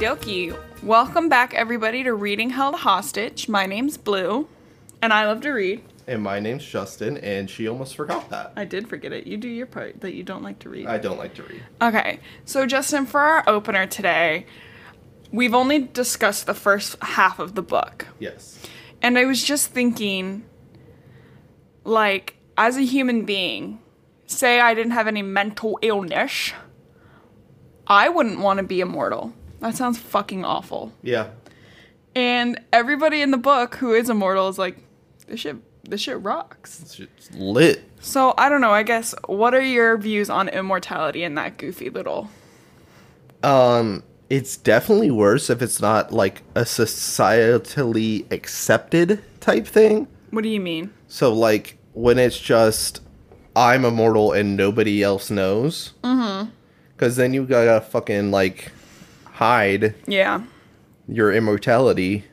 dokie. Welcome back, everybody, to Reading Held Hostage. My name's Blue, and I love to read. And my name's Justin, and she almost forgot that. I did forget it. You do your part that you don't like to read. I don't like to read. Okay, so Justin, for our opener today, we've only discussed the first half of the book. Yes. And I was just thinking, like, as a human being, say I didn't have any mental illness, I wouldn't want to be immortal. That sounds fucking awful. Yeah. And everybody in the book who is immortal is like, this shit, this shit rocks. It's just lit. So I don't know. I guess what are your views on immortality in that goofy little? Um, it's definitely worse if it's not like a societally accepted type thing. What do you mean? So like when it's just I'm immortal and nobody else knows. Mm-hmm. Because then you gotta fucking like hide Yeah. your immortality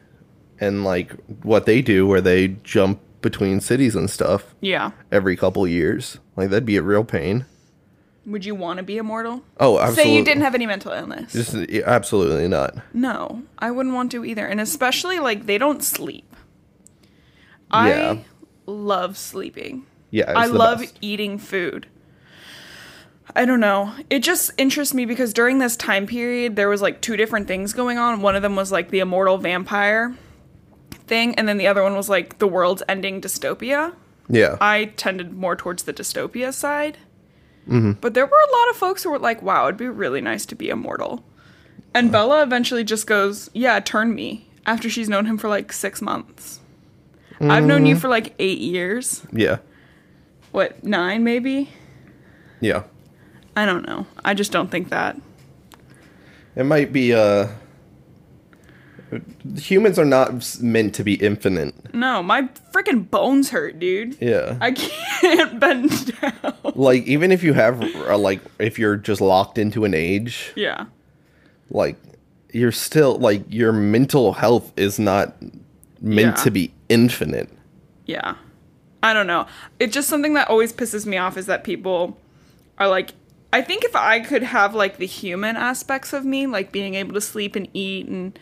and like what they do where they jump between cities and stuff Yeah. every couple years. Like that'd be a real pain. Would you want to be immortal? Oh, absolutely. Say you didn't have any mental illness. Just absolutely not. No, I wouldn't want to either. And especially like they don't sleep. Yeah. I love sleeping. Yeah, I love best. eating food. I don't know. It just interests me because during this time period, there was like two different things going on. One of them was like the immortal vampire thing, and then the other one was like the world's ending dystopia. Yeah, I tended more towards the dystopia side. Mm-hmm. But there were a lot of folks who were like, wow, it'd be really nice to be immortal. And Bella eventually just goes, yeah, turn me, after she's known him for like six months. I've known Mm-hmm. you for like eight years. yeah, What, nine maybe? yeah. I don't know. I just don't think that. It might be. Uh, humans are not meant to be infinite. No, my freaking bones hurt, dude. Yeah. I can't bend down. like even if you have uh, like if you're just locked into an age, Yeah. like you're still like your mental health is not meant Yeah. to be infinite. Yeah. I don't know. It's just something that always pisses me off is that people are like, I think if I could have like the human aspects of me, like being able to sleep and eat and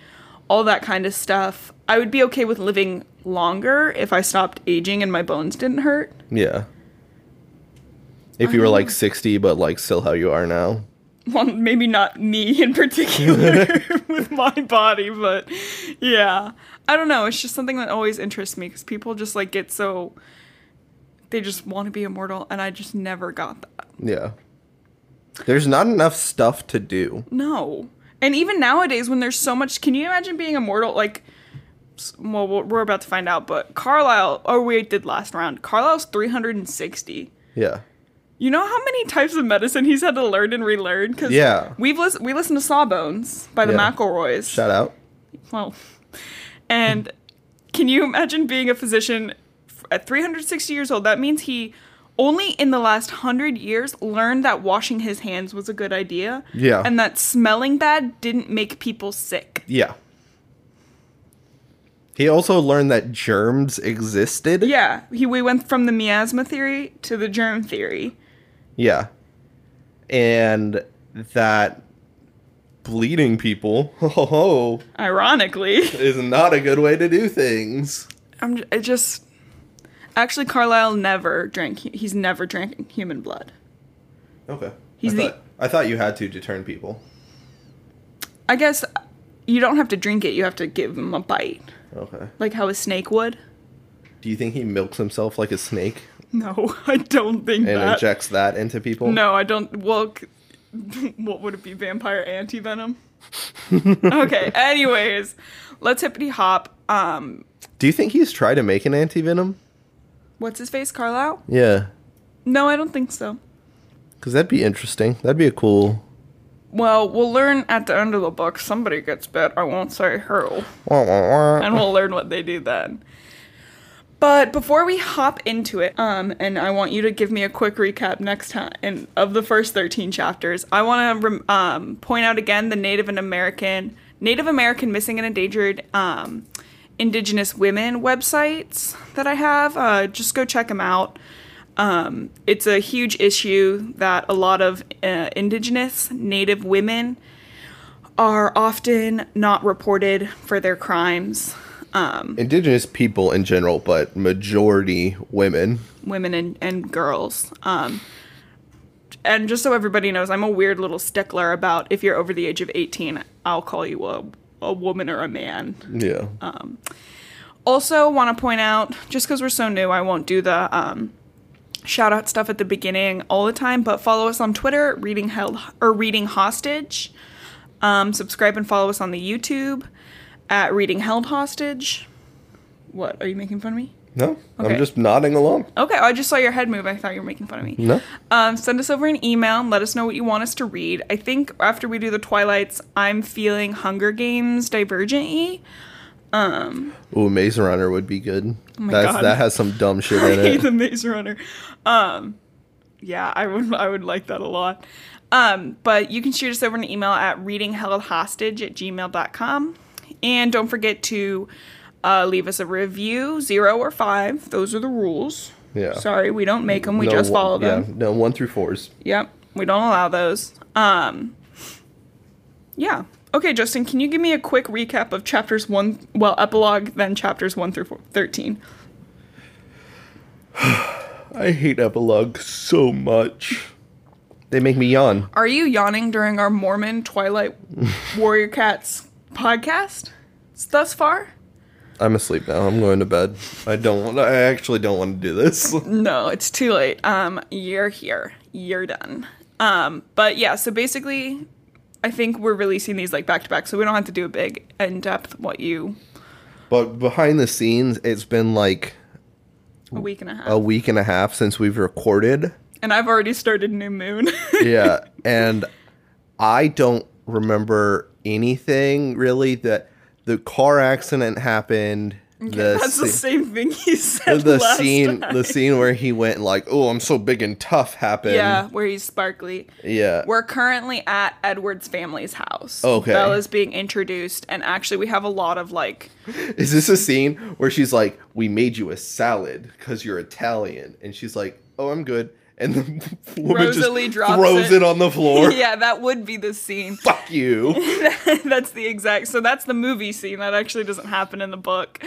all that kind of stuff, I would be okay with living longer if I stopped aging and my bones didn't hurt. Yeah. If you were like um. 60 but like still how you are now. Well, maybe not me in particular with my body, but yeah. I don't know. It's just something that always interests me because people just like get so. They just want to be immortal, and I just never got that. Yeah. There's not enough stuff to do. No. And even nowadays, when there's so much, can you imagine being immortal? Like, well, we're about to find out, but Carlisle, oh, we did last round. Carlisle's 360. Yeah. You know how many types of medicine he's had to learn and relearn? Cause Yeah. we've lis- we listened to Sawbones by the Yeah. McElroys. Shout out. Well, and can you imagine being a physician at 360 years old? That means he only in the last hundred years learned that washing his hands was a good idea. Yeah. And that smelling bad didn't make people sick. Yeah. He also learned that germs existed. Yeah, he we went from the miasma theory to the germ theory. Yeah. And that bleeding people ho, ho, ho, Ironically, is not a good way to do things. I'm j- just actually Carlisle never drank. He's never drank human blood. Okay. He's I the- thought, I thought you had to to turn people. I guess you don't have to drink it. You have to give him a bite, Okay. like how a snake would. Do you think he milks himself like a snake No, I don't think and that. injects that into people? No, I don't. Well, c- what would it be? Vampire anti venom. okay. Anyways, let's hippity hop. Um, Do you think he's tried to make an anti-venom? What's his face? Carlisle? Yeah. No, I don't think so. Cuz that'd be interesting. That'd be a cool Well, we'll learn at the end of the book. Somebody gets bit. I won't say who, and we'll learn what they do then. But before we hop into it, um, and I want you to give me a quick recap next time in, of the first thirteen chapters. I want to rem- um, point out again the Native and American, Native American missing and endangered, um, Indigenous women websites that I have. Uh, just go check them out. Um, it's a huge issue that a lot of uh, Indigenous Native women are often not reported for their crimes. Indigenous people in general, but majority women. women and, and girls. Um, and just so everybody knows, I'm a weird little stickler about if you're over the age of 18, I'll call you a, a woman or a man. Yeah. Um, Also, want to point out, just because we're so new, I won't do the um, shout out stuff at the beginning all the time, but follow us on Twitter, reading held or reading hostage. Um, subscribe and follow us on the YouTube at reading held hostage. What are you making fun of me? No, Okay. I'm just nodding along. Okay, I just saw your head move. I thought you were making fun of me. No. Um, send us over an email. And let us know what you want us to read. I think after we do the Twilights, I'm feeling Hunger Games Divergent y. Ooh, Maze Runner would be good. Oh my That's God. that has some dumb shit I in hate it. the Maze Runner. Um, yeah, I would I would like that a lot. Um, but you can shoot us over an email at readingheldhostage at gmail.com. And don't forget to uh, leave us a review, zero or five. Those are the rules. Yeah. Sorry, we don't make them. We No, just one- follow them. Yeah, no one through fours. Yep, we don't allow those. Um, yeah. Okay, Justin, can you give me a quick recap of chapters one, well, epilogue, then chapters one through four, 13? I hate epilogue so much. They make me yawn. Are you yawning during our Mormon Twilight Warrior Cats podcast thus far? I'm asleep now. I'm going to bed. I don't want. I actually don't want to do this. No, it's too late. Um, you're here. You're done. Um, but yeah, so basically, I think we're releasing these like back to back, so we don't have to do a big in depth what you But behind the scenes, it's been like a week and a half. a week and a half since we've recorded. And I've already started New Moon. Yeah, and I don't remember anything really. That the car accident happened. the That's the same thing he said. the scene time. the scene where he went like oh i'm so big and tough happened Yeah, where he's sparkly. yeah We're currently at Edward's family's house. Okay. Bella's being introduced, and actually, we have a lot of like. is this a scene where she's like we made you a salad because you're italian and she's like oh i'm good and the woman Rosalie just drops throws it. it. on the floor yeah, that would be the scene. fuck you that's the exact. So that's the movie scene. That actually doesn't happen in the book.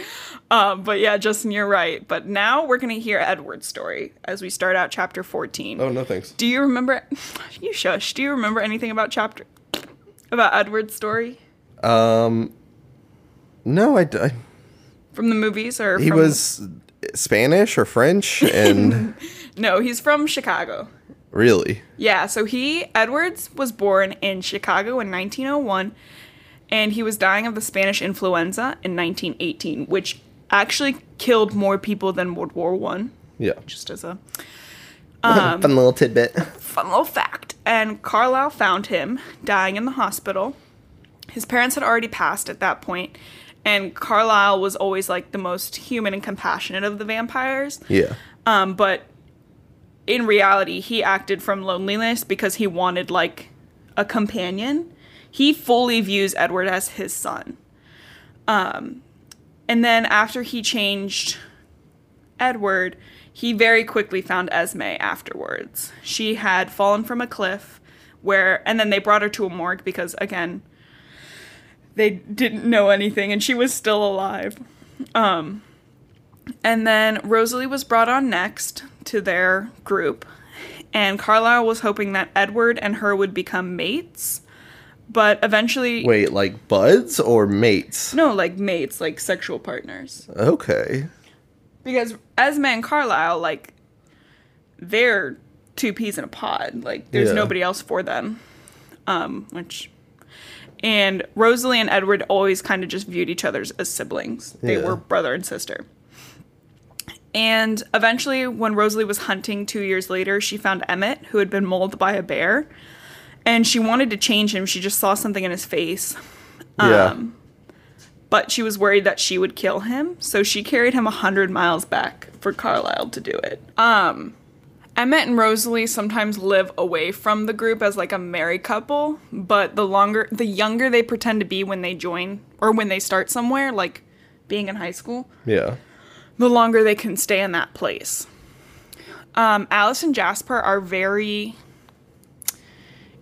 Um, but yeah, Justin, you're right. But now we're gonna hear Edward's story as we start out chapter 14. oh no thanks Do you remember? You shush. Do you remember anything about chapter about Edward's story um no i, I from the movies or he was spanish or french and No, he's from Chicago. really Yeah, so he Edwards was born in Chicago in 1901 and he was dying of the Spanish influenza in 1918, which actually killed more people than World War 1, yeah just as a fun little tidbit fun little fact. And Carlisle found him dying in the hospital. His parents had already passed at that point, and Carlisle was always like the most human and compassionate of the vampires. yeah Um, but in reality, he acted from loneliness because he wanted like a companion. He fully views Edward as his son. Um, and then after he changed Edward, he very quickly found Esme afterwards. She had fallen from a cliff where, and then they brought her to a morgue because, again, they didn't know anything and she was still alive. Um, and then Rosalie was brought on next to their group, and Carlisle was hoping that Edward and her would become mates, but eventually, wait like buds or mates no, like mates, like sexual partners. okay Because Esme and Carlisle, like, they're two peas in a pod. Like, there's Yeah. nobody else for them. Um, which. And Rosalie and Edward always kind of just viewed each other as siblings. They Yeah. were brother and sister. And eventually, when Rosalie was hunting two years later, she found Emmett, who had been mauled by a bear. And she wanted to change him. She just saw something in his face yeah Um, but she was worried that she would kill him, so she carried him a hundred miles back for Carlisle to do it. Um, Emmett and Rosalie sometimes live away from the group as like a married couple, but the longer, the younger they pretend to be when they join or when they start somewhere, like being in high school, yeah the longer they can stay in that place. Um, Alice and Jasper are very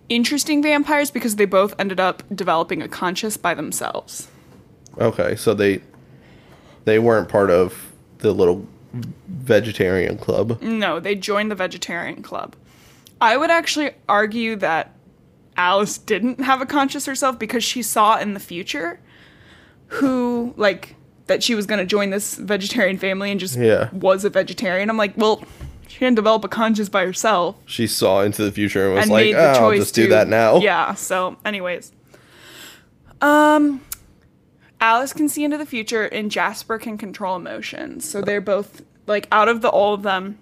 interesting vampires because they both ended up developing a conscience by themselves. Okay, so they they weren't part of the little vegetarian club. No, they joined the vegetarian club. I would actually argue that Alice didn't have a conscience herself because she saw in the future who like that she was going to join this vegetarian family and just Yeah. was a vegetarian. I'm like, well, she didn't develop a conscience by herself She saw into the future and was and like, oh, "I'll just to do that now." Yeah. So, anyways, um, Alice can see into the future, and Jasper can control emotions. So they're both like out of the all of them.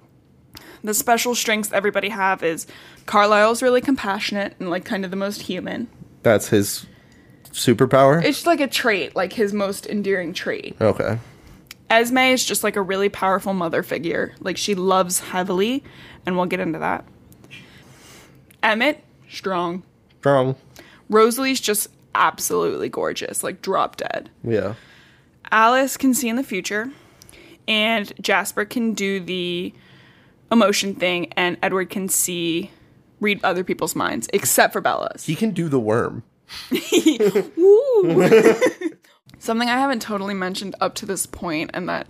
The special strengths everybody have is Carlisle's really compassionate and like kind of the most human. That's his superpower. It's like a trait, like his most endearing trait. okay. Esme is just like a really powerful mother figure. Like she loves heavily, and we'll get into that. Emmett, strong. Strong. Rosalie's just absolutely gorgeous, like drop dead. Yeah. Alice can see in the future, and Jasper can do the emotion thing, and Edward can see, read other people's minds, except for Bella's. He can do the worm. Something I haven't totally mentioned up to this point, and that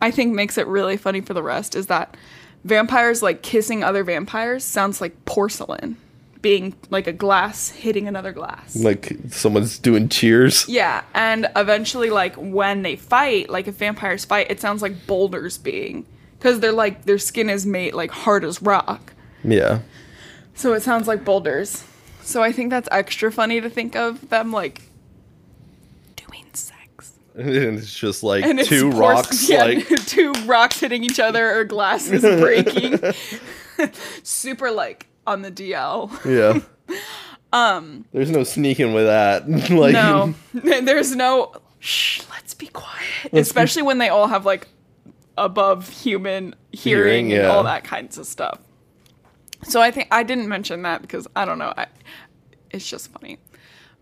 I think makes it really funny for the rest, is that vampires like kissing other vampires sounds like porcelain being like a glass hitting another glass. Like someone's doing cheers. Yeah, and eventually, like when they fight, like if vampires fight, it sounds like boulders being because they're like their skin is made like hard as rock, Yeah. so it sounds like boulders. So I think that's extra funny to think of them like doing sex, And it's just like and two rocks yeah, like two rocks hitting each other or glasses breaking, super like on the DL. Yeah. Um There's no sneaking with that. like No, there's no. Shh, let's be quiet. Especially when they all have like above human hearing, Hearing, and yeah. all that kinds of stuff. So I think I didn't mention that because I don't know. I, it's just funny.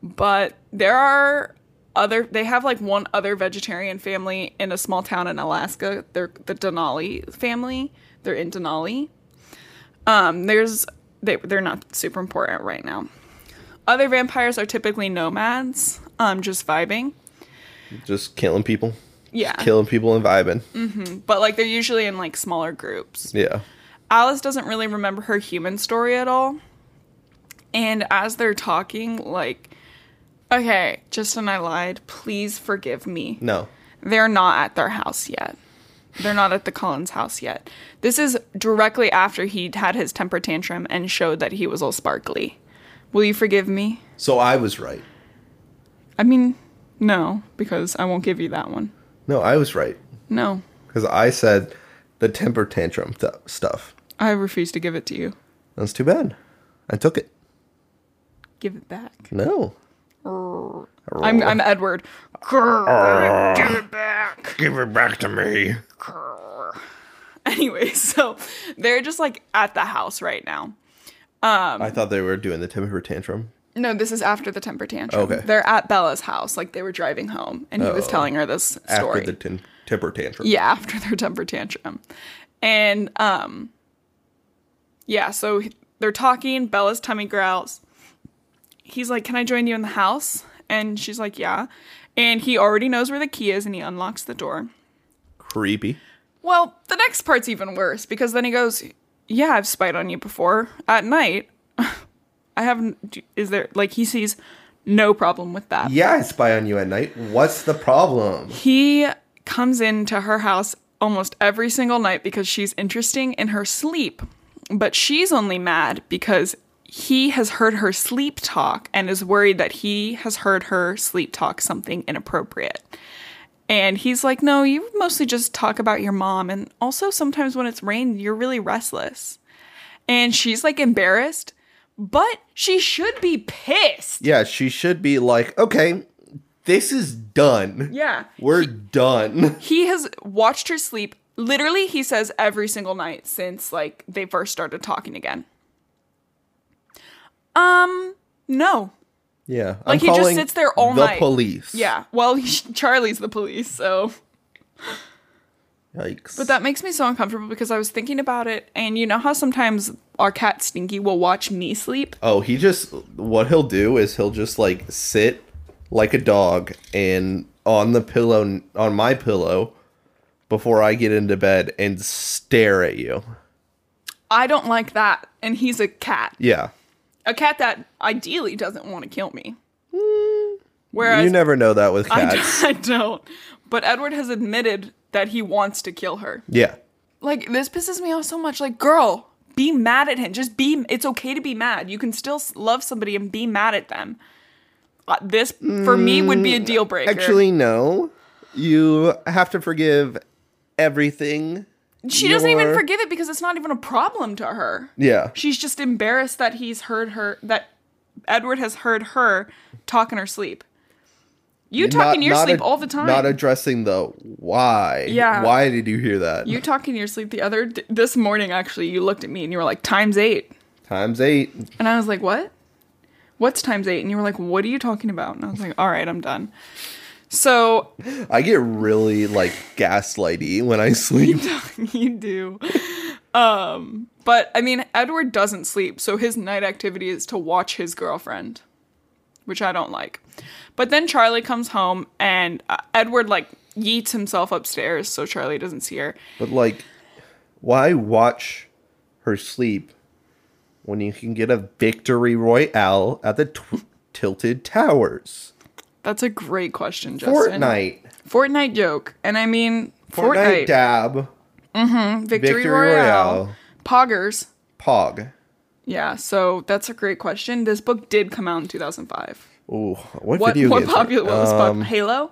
But there are other. They have like one other vegetarian family in a small town in Alaska. They're the Denali family. They're in Denali. Um, there's they they're not super important right now. Other vampires are typically nomads, um, just vibing. just killing people. Yeah, Killing people and vibing. Mhm. but like they're usually in like smaller groups. Yeah. Alice doesn't really remember her human story at all. And as they're talking, like, okay, Justin, I lied. Please forgive me. No. They're not at their house yet. They're not at the Cullens house yet. This is directly after he'd had his temper tantrum and showed that he was all sparkly. Will you forgive me? So I was right. I mean, no, because I won't give you that one. No, I was right. No, Because I said the temper tantrum th- stuff. I refuse to give it to you. That's too bad. I took it. Give it back. No. I'm, I'm Edward. Give it back. Give it back to me. Anyway, so they're just like at the house right now. I thought they were doing the temper tantrum. No, this is after the temper tantrum. Okay. They're at Bella's house, like they were driving home, and he was telling her this story. After the ten- temper tantrum. yeah, after their temper tantrum. And um yeah, so they're talking, Bella's tummy growls. He's like, "Can I join you in the house?" And she's like, "Yeah." And he already knows where the key is and he unlocks the door. Creepy. Well, the next part's even worse because then he goes, "Yeah, I've spied on you before at night. I haven't. Is there like he sees no problem with that? Yeah, I spy on you at night. What's the problem? He comes into her house almost every single night because she's interesting in her sleep, but she's only mad because he has heard her sleep talk and is worried that he has heard her sleep talk something inappropriate. And he's like, No, you mostly just talk about your mom. And also, sometimes when it's rained, you're really restless. And she's like embarrassed, but she should be pissed. Yeah, she should be like, okay, this is done. Yeah. We're done. He has watched her sleep. Literally, he says every single night since like they first started talking again. Um, no. Yeah. Like, he just sits there all the night. police. Yeah. Well, he, Charlie's the police, so. Yikes. But that makes me so uncomfortable because I was thinking about it, and you know how sometimes our cat Stinky will watch me sleep. Oh, he just what he'll do is he'll just like sit like a dog and on the pillow on my pillow before I get into bed and stare at you. I don't like that, and he's a cat. Yeah. A cat that ideally doesn't want to kill me. Whereas you never know that with I cats. don't, I don't. But Edward has admitted that he wants to kill her. yeah. Like this pisses me off so much. Like, girl, be mad at him. Just be. It's okay to be mad. You can still love somebody and be mad at them. Uh, this for me would be a deal breaker. Actually, no. You have to forgive everything. she doesn't even forgive it because it's not even a problem to her. Yeah. She's just embarrassed that he's heard her. That Edward has heard her talk in her sleep. You talk in your sleep ad- all the time. Not addressing the why. Yeah. Why did you hear that? you talk in your sleep the other d- this morning. Actually, you looked at me and you were like times eight. Times eight. And I was like, what? What's times eight? And you were like, what are you talking about? And I was like, all right, I'm done. So I get really like gaslighty when I sleep. you do. Um, but I mean, Edward doesn't sleep, so his night activity is to watch his girlfriend, which I don't like. But then Charlie comes home and uh, Edward like yeets himself upstairs so Charlie doesn't see her. But like, why watch her sleep when you can get a victory royale at the tw- Tilted Towers? That's a great question, Justin. Fortnite. Fortnite joke. And I mean, Fortnite, Fortnite, dab. Victory, Victory Royale, Royale. Poggers. Pog. Yeah, so that's a great question. This book did come out in 2005. Ooh, what, What video what games? popular what was pop- Um, Halo?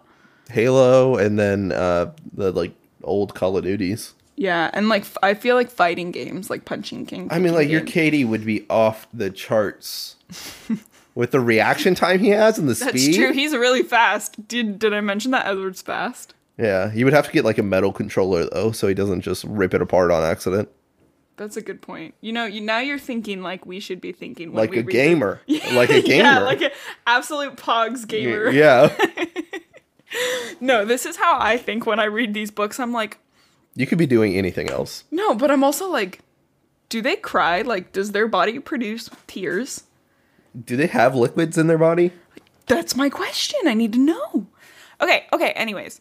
Halo, and then uh, the like old Call of Duties. Yeah, and like f- I feel like fighting games, like Punching King. I mean, like your KD would be off the charts with the reaction time he has and the That's speed. That's true. He's really fast. Did did I mention that Edward's fast? yeah, you would have to get like a metal controller though, so he doesn't just rip it apart on accident. That's a good point. You know, you now you're thinking like we should be thinking when Like a read gamer, like a gamer. yeah, like an absolute Pogs gamer. yeah, No, this is how I think when I read these books. I'm like, you could be doing anything else. no, but I'm also like, do they cry? Like, does their body produce tears? Do they have liquids in their body? That's my question. I need to know. Okay, okay, anyways.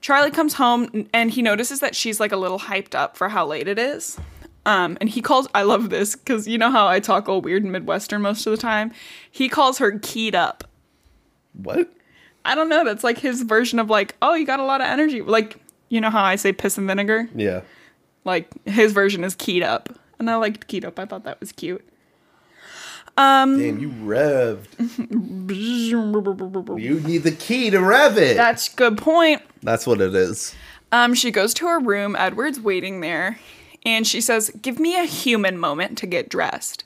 Charlie comes home and he notices that she's like a little hyped up for how late it is. Um, and he calls, I love this because you know how I talk all weird and Midwestern most of the time? He calls her keyed up. What? I don't know. That's like his version of like, oh, you got a lot of energy. Like, you know how I say piss and vinegar? Yeah. Like, his version is keyed up. And I liked keyed up. I thought that was cute. Um, Damn, you revved. You need the key to rev it. that's good point. That's what it is. Um, she goes to her room. Edward's waiting there, and she says, "Give me a human moment to get dressed."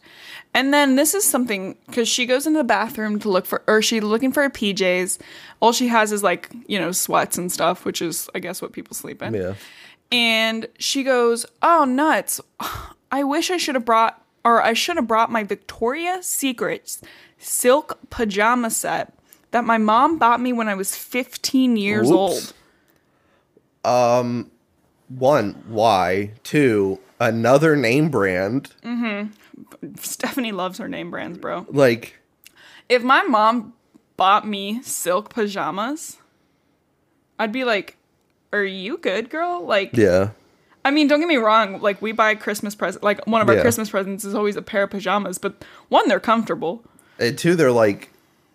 And then this is something because she goes into the bathroom to look for, or she's looking for her PJs. All she has is like you know sweats and stuff, which is I guess what people sleep in. Yeah. And she goes, "Oh nuts! I wish I should have brought, or I should have brought my Victoria's Secrets silk pajama set that my mom bought me when I was 15 years Whoops. old." Um, one, why? Two, another name brand. Stephanie loves her name brands, bro. Like, If my mom bought me silk pajamas, I'd be like, "Are you good, girl?" Like, yeah. I mean, don't get me wrong. Like, we buy Christmas present. Like, one of our Yeah. Christmas presents is always a pair of pajamas. But one, they're comfortable. And two, they're like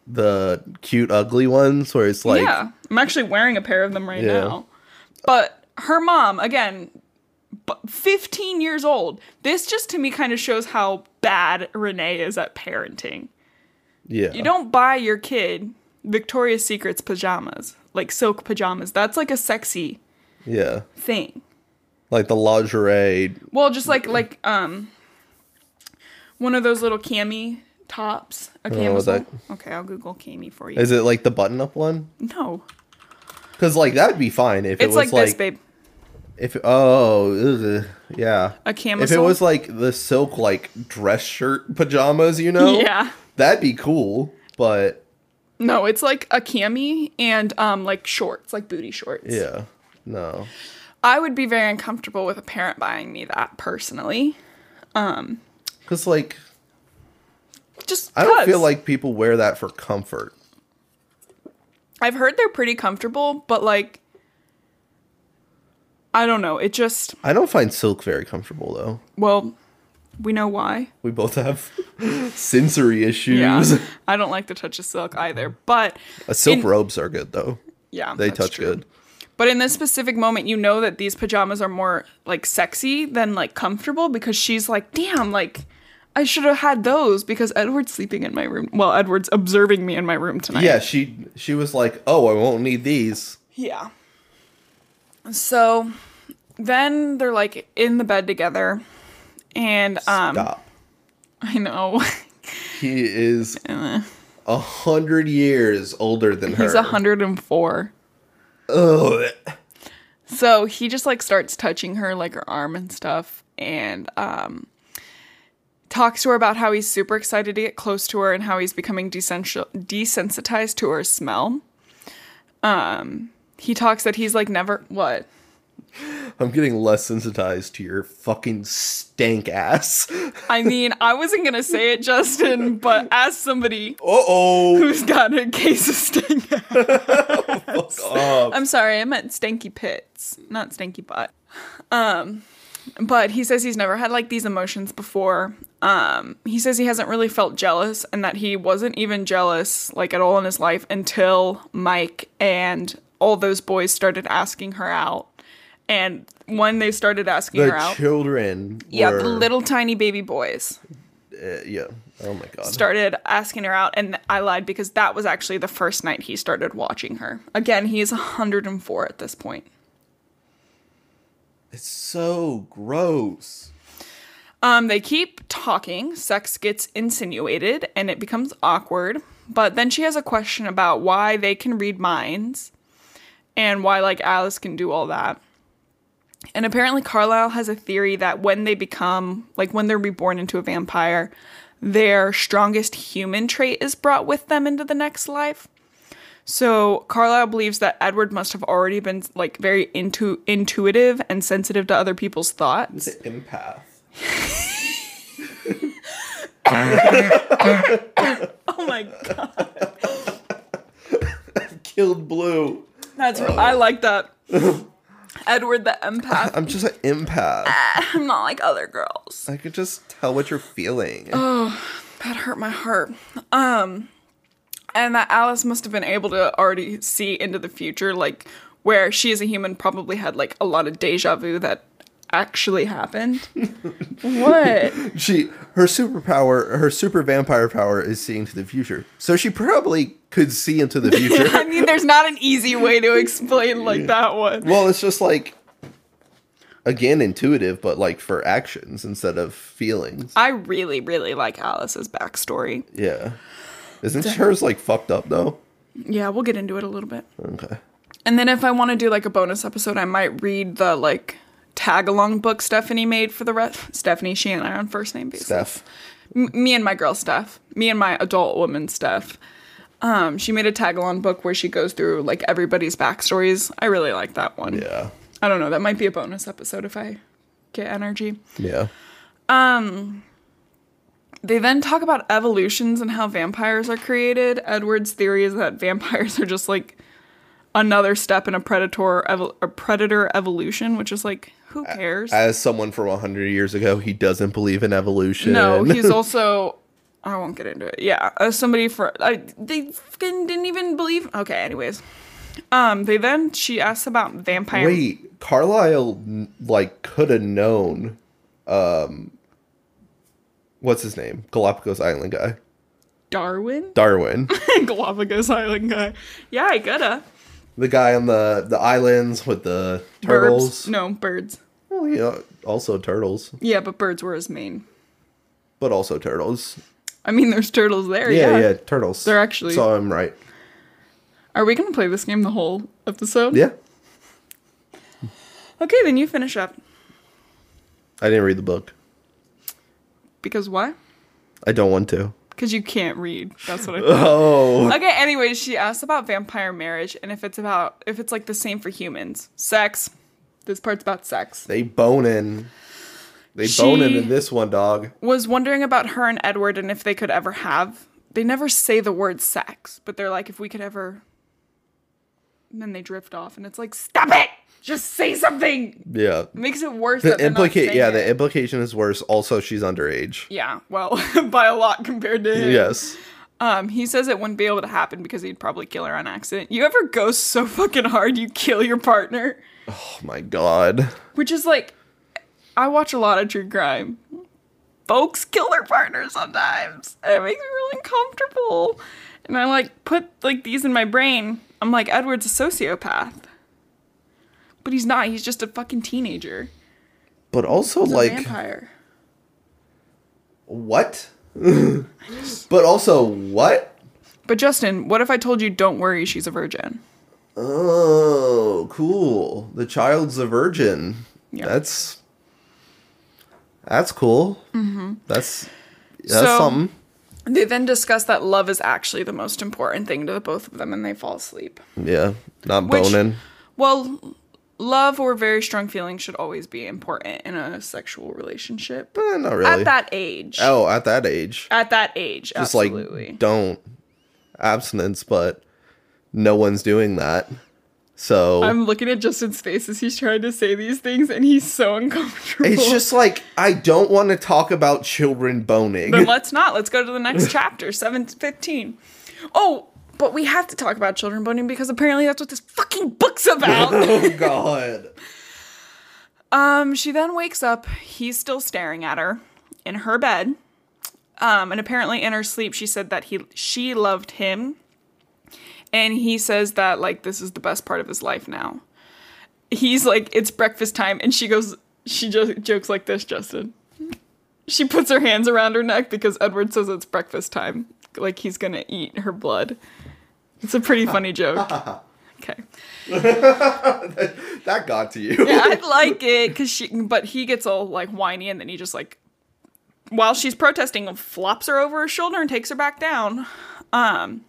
the cute, ugly ones where it's like, yeah, I'm actually wearing a pair of them right Yeah. now. But her mom, again, 15 years old. This just to me kind of shows how bad Renee is at parenting. yeah. You don't buy your kid Victoria's Secret's pajamas, like silk pajamas. That's like a sexy yeah. thing. Like the lingerie. Well, just like like um one of those little cami tops. A camisole. that- Okay, I'll Google cami for you. Is it like the button up one? no, Because, like, that'd be fine if it was like, like. this, babe. If, oh, ugh, yeah. A camisole. If it was like the silk, like, dress shirt pajamas, you know? yeah. That'd be cool, but No, it's like a cami and um like shorts, like booty shorts. yeah. No. I would be very uncomfortable with a parent buying me that personally. Um Because like Just I don't 'cause. feel like people wear that for comfort. I've heard they're pretty comfortable, but like I don't know. It just I don't find silk very comfortable though. well, we know why. We both have sensory issues. Yeah. I don't like the touch of silk either. But Uh, silk in- robes are good though. yeah, They touch true. good. But in this specific moment, you know that these pajamas are more like sexy than like comfortable because she's like, damn, like I should have had those because Edward's sleeping in my room. Well, Edward's observing me in my room tonight. Yeah, she she was like, "Oh, I won't need these." Yeah. So then they're like in the bed together. And um Stop. I know. He is a hundred years older than her. He's 104. Ugh. So he just like starts touching her like her arm and stuff and um talks to her about how he's super excited to get close to her and how he's becoming desen- desensitized to her smell. Um he talks that he's like never what? I'm getting less sensitized to your fucking stank ass. I mean, I wasn't going to say it Justin, but as somebody Uh oh. who's got a case of stink Oh, I'm sorry, I meant stanky pits, not stanky butt. Um, but he says he's never had like these emotions before. Um, he says he hasn't really felt jealous and that he wasn't even jealous like at all in his life until Mike and all those boys started asking her out. And when they started asking her out, children. yeah, were, the little tiny baby boys uh, yeah. Oh my god. started asking her out and I lied because that was actually the first night he started watching her. Again, he is 104 at this point. It's so gross. Um, they keep talking. Sex gets insinuated and it becomes awkward. But then she has a question about why they can read minds and why, like, Alice can do all that. And apparently, Carlisle has a theory that when they become, like, when they're reborn into a vampire, their strongest human trait is brought with them into the next life. So Carlisle believes that Edward must have already been like very intu- intuitive and sensitive to other people's thoughts. It's an empath. Oh my god. Killed Blue. That's I like that. Edward the empath. I'm just an empath. I'm not like other girls. I could just tell what you're feeling. Oh, that hurt my heart. Um and that Alice must have been able to already see into the future like where she as a human probably had like a lot of deja vu that actually happened. what? She her superpower, her super vampire power is seeing to the future. So she probably could see into the future. I mean there's not an easy way to explain like that one. well, it's just like again intuitive, but like for actions instead of feelings. I really really like Alice's backstory. Yeah. Isn't hers like fucked up though? Yeah, we'll get into it a little bit. Okay. And then if I want to do like a bonus episode, I might read the like tag along book Stephanie made for the rest. Stephanie, she and I are on first name basis. Steph. M- me and my girl Steph. Me and my adult woman Steph. Um, she made a tagalong book where she goes through like everybody's backstories. I really like that one. Yeah. I don't know. That might be a bonus episode if I get energy. Yeah. Um. They then talk about evolutions and how vampires are created. Edward's theory is that vampires are just like another step in a predator a predator evolution, which is like who cares? As someone from 100 years ago, he doesn't believe in evolution. no, he's also I won't get into it. Yeah, as somebody for I they fucking didn't even believe. Okay, anyways. Um, they then she asks about vampire. Wait, Carlisle like could have known um what's his name? Galapagos Island guy. Darwin, Darwin. Galapagos Island guy. Yeah, I gotta the guy on the the islands with the turtles. Birds. No birds. Well, yeah, also turtles, Yeah, but birds were his main. but also turtles. I mean, there's turtles there. Yeah, Yeah, yeah, turtles. They're actually- So I'm right. Are we gonna play this game the whole episode? Yeah. Okay, then you finish up. I didn't read the book. Because why? I don't want to. Because you can't read. That's what I. Oh. okay. Anyways, she asked about vampire marriage and if it's about if it's like the same for humans. Sex. This part's about sex. They boning. They She- boning in this one, dog. was wondering about her and Edward and if they could ever have. They never say the word sex, but they're like, if we could ever. And then they drift off, and it's like, stop it! Just say something! Yeah. It makes it worse. The that they're not implicate yeah, it. the implication is worse. Also, she's underage. Yeah, well, by a lot compared to him. Yes. Um, he says it wouldn't be able to happen because he'd probably kill her on accident. You ever go so fucking hard you kill your partner? Oh my god. Which is like, I watch a lot of true crime. Folks kill their partners sometimes. And it makes me really uncomfortable. And I like put like these in my brain. I'm like, Edward's a sociopath. But he's not. He's just a fucking teenager. But also He's a like vampire. what? but also what? But Justin, what if I told you, don't worry, she's a virgin? Oh, cool. The child's a virgin. Yeah. That's that's cool. Mm-hmm. That's that's So- something. They then discuss that love is actually the most important thing to the both of them, and they fall asleep. Yeah, not Which- boning. Well, love or very strong feelings should always be important in a sexual relationship. Eh, not really. At that age. oh, at that age, At that age, just absolutely. like don't abstinence, but no one's doing that. So I'm looking at Justin's face as he's trying to say these things, and he's so uncomfortable. it's just like I don't want to talk about children boning. Then let's not. Let's go to the next chapter, 715. Oh, but we have to talk about children boning because apparently that's what this fucking book's about. oh God. Um, she then wakes up. He's still staring at her in her bed. Um, and apparently in her sleep she said that he she loved him. And he says that like this is the best part of his life now. He's like it's breakfast time and she goes she just jokes like this, Justin. She puts her hands around her neck because Edward says it's breakfast time. Like he's going to eat her blood. It's a pretty funny joke. Okay. That got to you. Yeah, I like it because she, but he gets all like whiny and then he just like, while she's protesting, flops her over his shoulder and takes her back down. Um,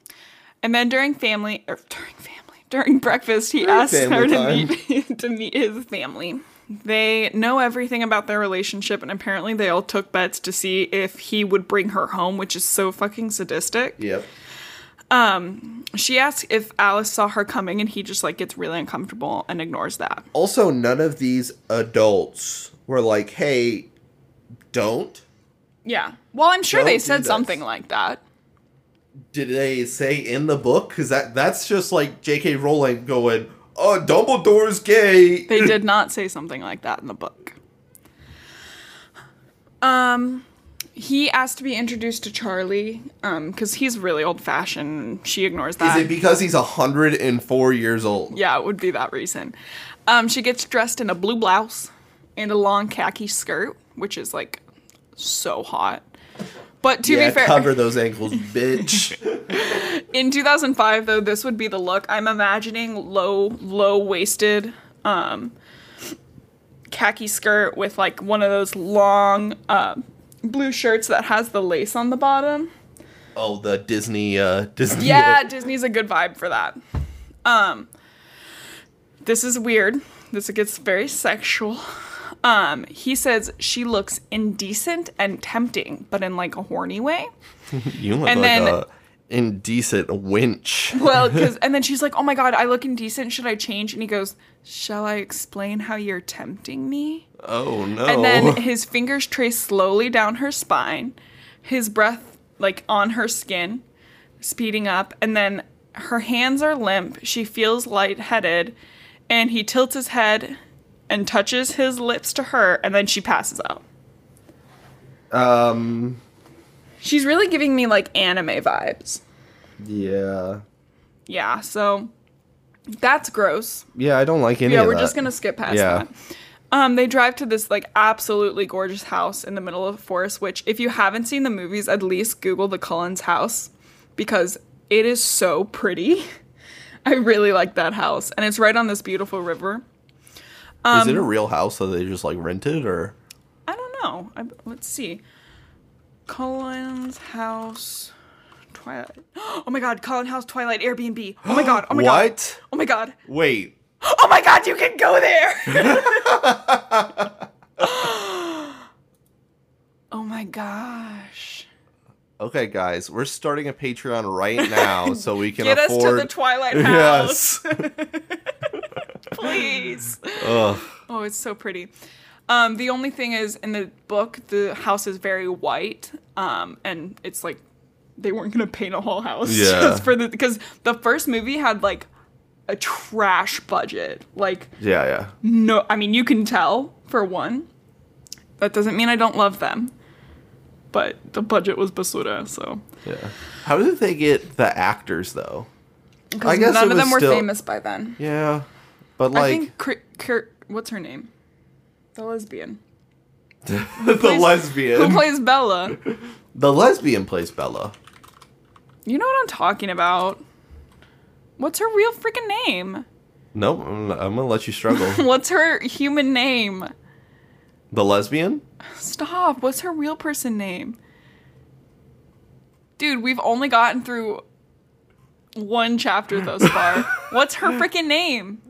and then during family or during family during breakfast, he During asks her to meet to meet his family. They know everything about their relationship, and apparently they all took bets to see if he would bring her home, which is so fucking sadistic. Yep. Um, she asks if Alice saw her coming, and he just like gets really uncomfortable and ignores that. Also, none of these adults were like, "Hey, don't." Yeah. Well, I'm sure Don't they said something like that. Did they say in the book? Because that that's just like J.K. Rowling going, "Oh, Dumbledore's gay." They did not say something like that in the book. Um, he asked to be introduced to Charlie, um, because he's really old fashioned. She ignores that. Is it because he's hundred and four years old? yeah, it would be that reason. Um, she gets dressed in a blue blouse and a long khaki skirt, which is like so hot. But to yeah, be fair, cover those ankles, bitch. in 2005 though this would be the look i'm imagining low low waisted um khaki skirt with like one of those long uh, blue shirts that has the lace on the bottom oh, the Disney, uh, Disney. yeah disney's a good vibe for that um this is weird this gets very sexual um he says she looks indecent and tempting but in like a horny way you look And like then- a indecent winch. Well, because and then she's like, "Oh my god, I look indecent. Should I change?" And he goes, "Shall I explain how you're tempting me?" Oh no. And then his fingers trace slowly down her spine, his breath like on her skin, speeding up, and then her hands are limp. She feels lightheaded, and he tilts his head and touches his lips to her, and then she passes out. um, She's really giving me like anime vibes. yeah, Yeah, so that's gross. yeah. I don't like any yeah, we're that. just gonna skip past Yeah. that. Um, they drive to this like absolutely gorgeous house in the middle of the forest. Which, if you haven't seen the movies, at least Google the Cullens house because it is so pretty. I really like that house, and it's right on this beautiful river. Is um, it a real house that they just like rented or? I don't know. I, let's see. Cullen's house, Twilight. Oh my God, Cullen House, Twilight, Airbnb. Oh my God. Oh my God. what? Oh my God. Wait. Oh my god, you can go there! Oh my gosh. Okay, guys, we're starting a Patreon right now so we can Get us to the Twilight House. yes. Please. Ugh. Oh, it's so pretty. Um, the only thing is, in the book, the house is very white, um, and it's like they weren't gonna paint a whole house Yeah. for the because the first movie had like a trash budget. Like Yeah, yeah. no, I mean you can tell for one. That doesn't mean I don't love them, but the budget was basura, so Yeah. How did they get the actors though? Because none of them were still- famous by then. Yeah. But like, I think Kir- what's her name? The lesbian. the plays- lesbian. Who plays Bella? the lesbian plays Bella. You know what I'm talking about. What's her real freaking name? Nope, I'm, I'm gonna let you struggle. What's her human name? the lesbian? Stop. What's her real person name? Dude, we've only gotten through one chapter thus far. What's her freaking name?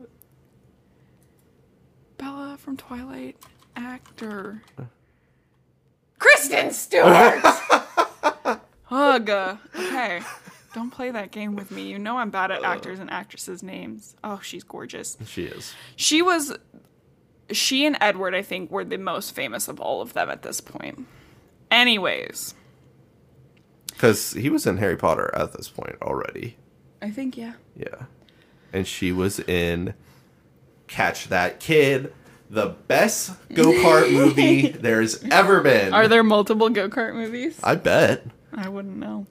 From Twilight actor. Kristen Stewart! Ugh. Okay. Don't play that game with me. You know I'm bad at actors and actresses' names. Oh, she's gorgeous. She is. She was she and Edward, I think, were the most famous of all of them at this point. Anyways, Because he was in Harry Potter at this point already. I think yeah. Yeah. And she was in Catch That Kid, the best go kart movie there's ever been. Are there multiple go-kart movies? I bet. I wouldn't know.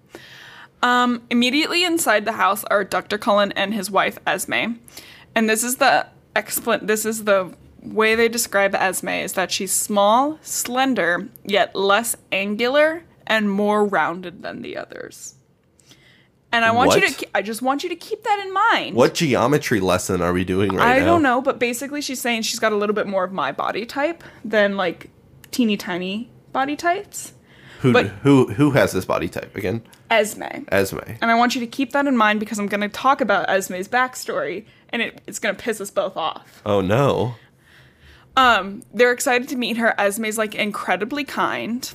Um, immediately inside the house are Dr. Cullen and his wife Esme. And this is the explan this is the way they describe Esme is that she's small, slender, yet less angular and more rounded than the others. And I want you to I just want you to keep that in mind. What geometry lesson are we doing right I now? I don't know, but basically she's saying she's got a little bit more of my body type than like teeny tiny body types. Who But- who who has this body type again? Esme. Esme. And I want you to keep that in mind because I'm going to talk about Esme's backstory and it, it's going to piss us both off. Oh no. Um, they're excited to meet her. Esme's like incredibly kind.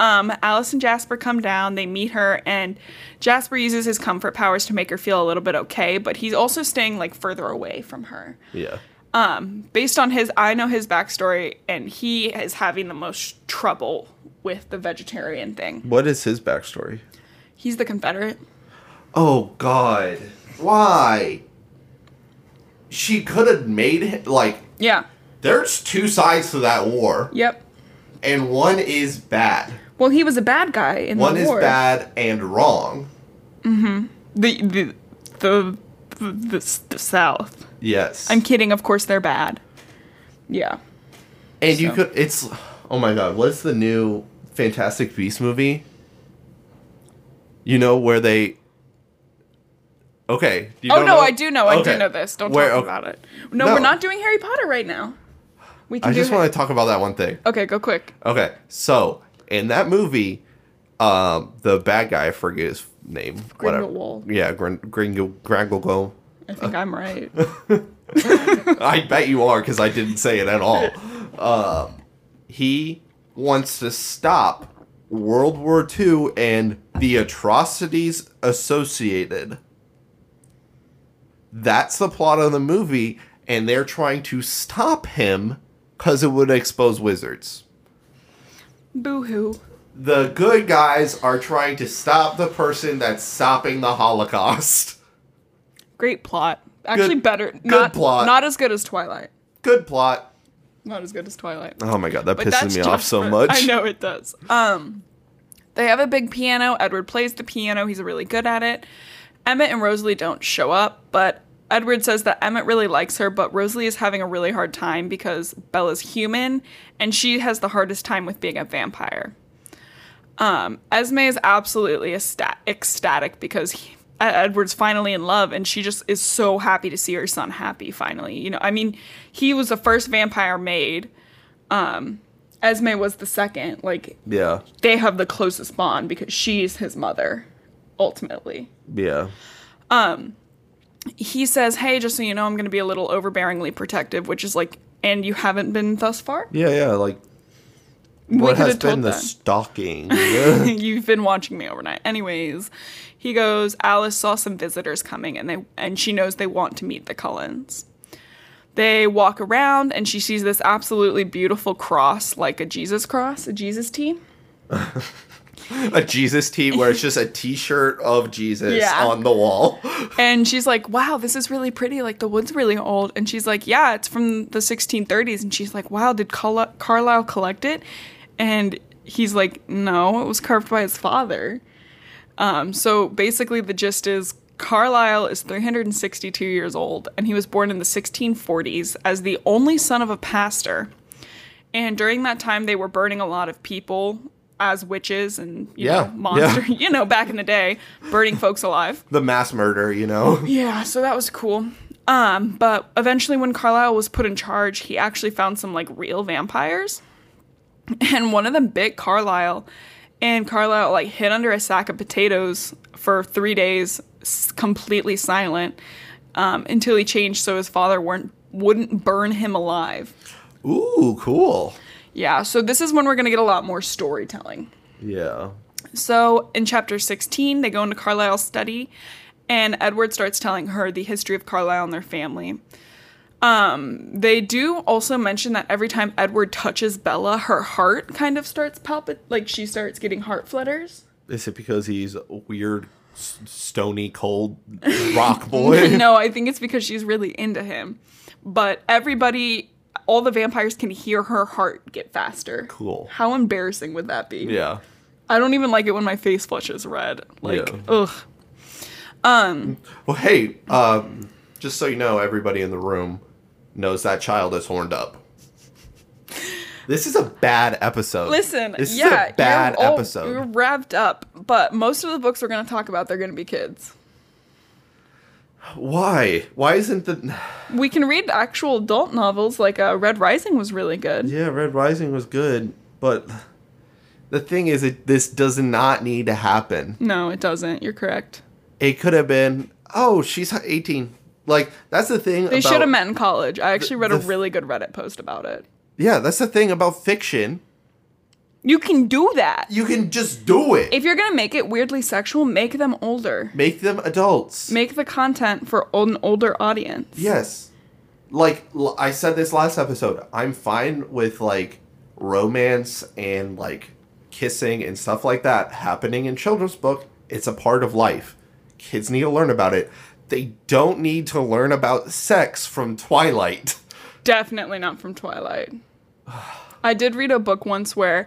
Um, Alice and Jasper come down, they meet her, and Jasper uses his comfort powers to make her feel a little bit okay, but he's also staying like further away from her. Yeah. Um, based on his, I know his backstory, and he is having the most trouble with the vegetarian thing. What is his backstory? He's the Confederate. Oh God. Why? She could have made it like Yeah. there's two sides to that war, Yep. and one is bad. Well, he was a bad guy in One the is bad and wrong. Mm-hmm. The the the the, the, the South. Yes. I'm kidding. Of course, they're bad. Yeah. and you could it's oh my god, what's the new Fantastic Beast movie? You know where they Okay. You Oh no, know? I do know. I Okay. do know this. Don't Where- talk okay. about it. No, No. we're not doing Harry Potter right now. We can I just it. want to talk about that one thing. Okay, go quick. Okay, so in that movie, um, the bad guy, I forget his name. whatever. Grindelwald. Yeah, Grin-. I think I'm right. I bet you are because I didn't say it at all. Um, he wants to stop World War II and the atrocities associated. That's the plot of the movie, and they're trying to stop him because it would expose wizards. Boo hoo. the good guys are trying to stop the person that's stopping the Holocaust. Great plot. Actually, Good- better. good not, plot. Not as good as Twilight. Good plot. Not as good as Twilight. Oh my god, that But pisses me off so for- much. I know it does. Um, they have a big piano. Edward plays the piano. He's really good at it. Emmett and Rosalie don't show up, but Edward says that Emmett really likes her, but Rosalie is having a really hard time because Bella's human and she has the hardest time with being a vampire. Um, Esme is absolutely ecsta- ecstatic because he, Edward's finally in love, and she just is so happy to see her son happy finally. You know, I mean, he was the first vampire made. Um, Esme was the second. Like Yeah, they have the closest bond because she's his mother, ultimately. yeah. He says, "Hey, just so you know, I'm going to be a little overbearingly protective," which is like, and you haven't been thus far. Yeah, yeah, like what has been the them. stalking? You've been watching me overnight. Anyways, he goes, Alice saw some visitors coming and they and she knows they want to meet the Cullens. They walk around and she sees this absolutely beautiful cross, like a Jesus cross, a Jesus T. a Jesus tee where it's just a T-shirt of Jesus Yeah. on the wall. And she's like, "Wow, this is really pretty. Like the wood's really old." And she's like, "Yeah, it's from the 1630s." And she's like, "Wow, did Carl- Carlisle collect it?" And he's like, "No, it was carved by his father." Um, so basically, the gist is Carlisle is 362 years old, and he was born in the 1640s as the only son of a pastor. And during that time, they were burning a lot of people as witches and you Yeah, know monster. yeah. You know, back in the day, burning folks alive. The mass murder, you know. Yeah, so that was cool. Um, but eventually when Carlisle was put in charge, he actually found some like real vampires. And one of them bit Carlisle. And Carlisle like hid under a sack of potatoes for three days, s- completely silent, um, until he changed so his father weren't wouldn't burn him alive. Ooh, cool. Yeah, so this is when we're gonna get a lot more storytelling. Yeah. So in chapter 16, they go into Carlisle's study, and Edward starts telling her the history of Carlisle and their family. Um, they do also mention that every time Edward touches Bella, her heart kind of starts palpit, like she starts getting heart flutters. Is it because he's a weird, s- stony, cold rock boy? no, I think it's because she's really into him. But everybody, all the vampires can hear her heart get faster. Cool. How embarrassing would that be? Yeah. I don't even like it when my face flushes red. Like, Yeah. ugh. Um. Well, hey, um, just so you know, everybody in the room knows that child is horned up. This is a bad episode. Listen, this yeah, is a bad you're all- episode. You're wrapped up, but most of the books we're going to talk about, they're going to be kids. Why? Why isn't the? We can read actual adult novels, like uh, Red Rising was really good. Yeah, Red Rising was good, but the thing is, it this does not need to happen. No, it doesn't. You're correct. It could have been. Oh, she's eighteen. Like that's the thing. They should have met in college. I actually read a really good Reddit post about it. Yeah, that's the thing about fiction. You can do that. You can just do it. If you're going to make it weirdly sexual, make them older. Make them adults. Make the content for an older audience. Yes. Like l- I said this last episode, I'm fine with like romance and like kissing and stuff like that happening in children's book. It's a part of life. Kids need to learn about it. They don't need to learn about sex from Twilight. Definitely not from Twilight. I did read a book once where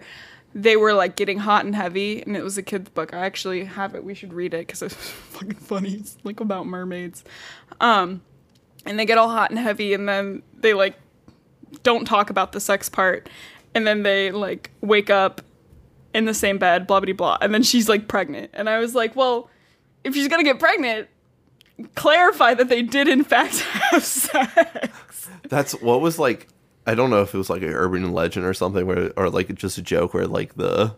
they were like getting hot and heavy, and it was a kid's book. I actually have it. We should read it because it's fucking funny. It's like about mermaids. Um, and they get all hot and heavy, and then they like don't talk about the sex part, and then they like wake up in the same bed, blah blah blah, and then she's like pregnant, and I was like, well, if she's gonna get pregnant, clarify that they did in fact have sex. That's what was like I don't know if it was like an urban legend or something where or like just a joke where like the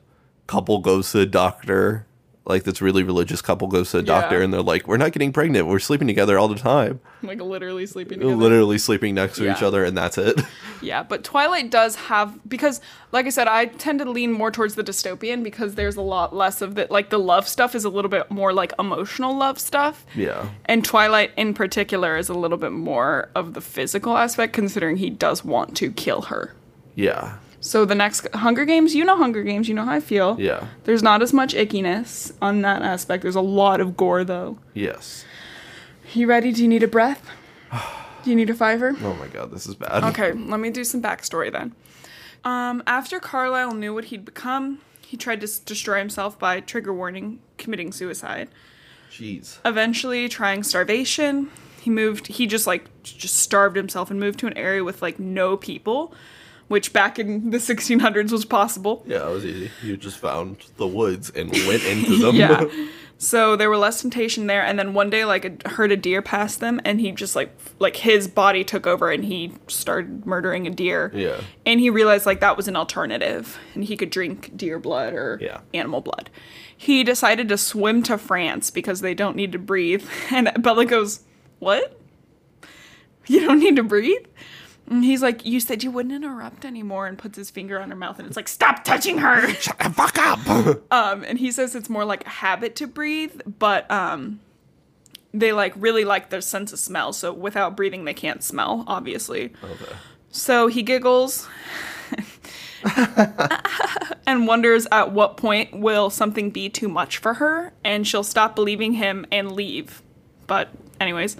couple goes to the doctor like this really religious couple goes to a doctor Yeah. and they're like we're not getting pregnant we're sleeping together all the time like literally sleeping together. literally sleeping next to each other and that's it Yeah, but Twilight does have because like I said, I tend to lean more towards the dystopian because there's a lot less of the like the love stuff is a little bit more like emotional love stuff. yeah And Twilight in particular is a little bit more of the physical aspect considering he does want to kill her. yeah So the next Hunger Games, you know Hunger Games, you know how I feel. yeah There's not as much ickiness on that aspect. There's a lot of gore though. yes You ready? Do you need a breath? Do you need a fiver? oh my god this is bad Okay, let me do some backstory then. Um, after Carlisle knew what he'd become, he tried to s- destroy himself by trigger warning, committing suicide. jeez Eventually, trying starvation, he moved. He just like just starved himself and moved to an area with like no people, which back in the 1600s was possible. yeah it was easy you just found the woods and went into them yeah. So there were less temptation there, and then one day, like a herd of deer passed them, and he just like like his body took over, and he started murdering a deer. Yeah. And he realized like that was an alternative, and he could drink deer blood or Yeah. animal blood. He decided to swim to France because they don't need to breathe, and Bella goes, "What? You don't need to breathe?" And he's like, You said you wouldn't interrupt anymore, and puts his finger on her mouth, and it's like, Stop touching her. Shut the fuck up. Um, and he says it's more like a habit to breathe, but um, they like really like their sense of smell. So without breathing, they can't smell, obviously. okay. So he giggles and wonders at what point will something be too much for her, and she'll stop believing him and leave. But anyways,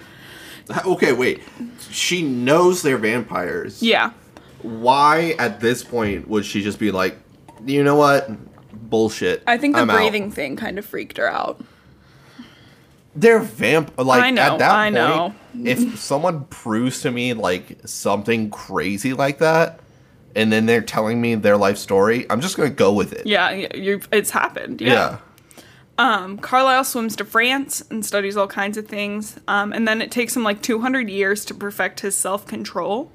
Okay, wait. She knows they're vampires. yeah. Why at this point would she just be like, you know what? Bullshit. I think the I'm out." breathing thing kind of freaked her out. They're vamp. Like I know, at that I point, know. if someone proves to me like something crazy like that, and then they're telling me their life story, I'm just gonna go with it. Yeah, you've, it's happened. Yeah. Um, Carlisle swims to France and studies all kinds of things. Um, and then it takes him like 200 years to perfect his self control.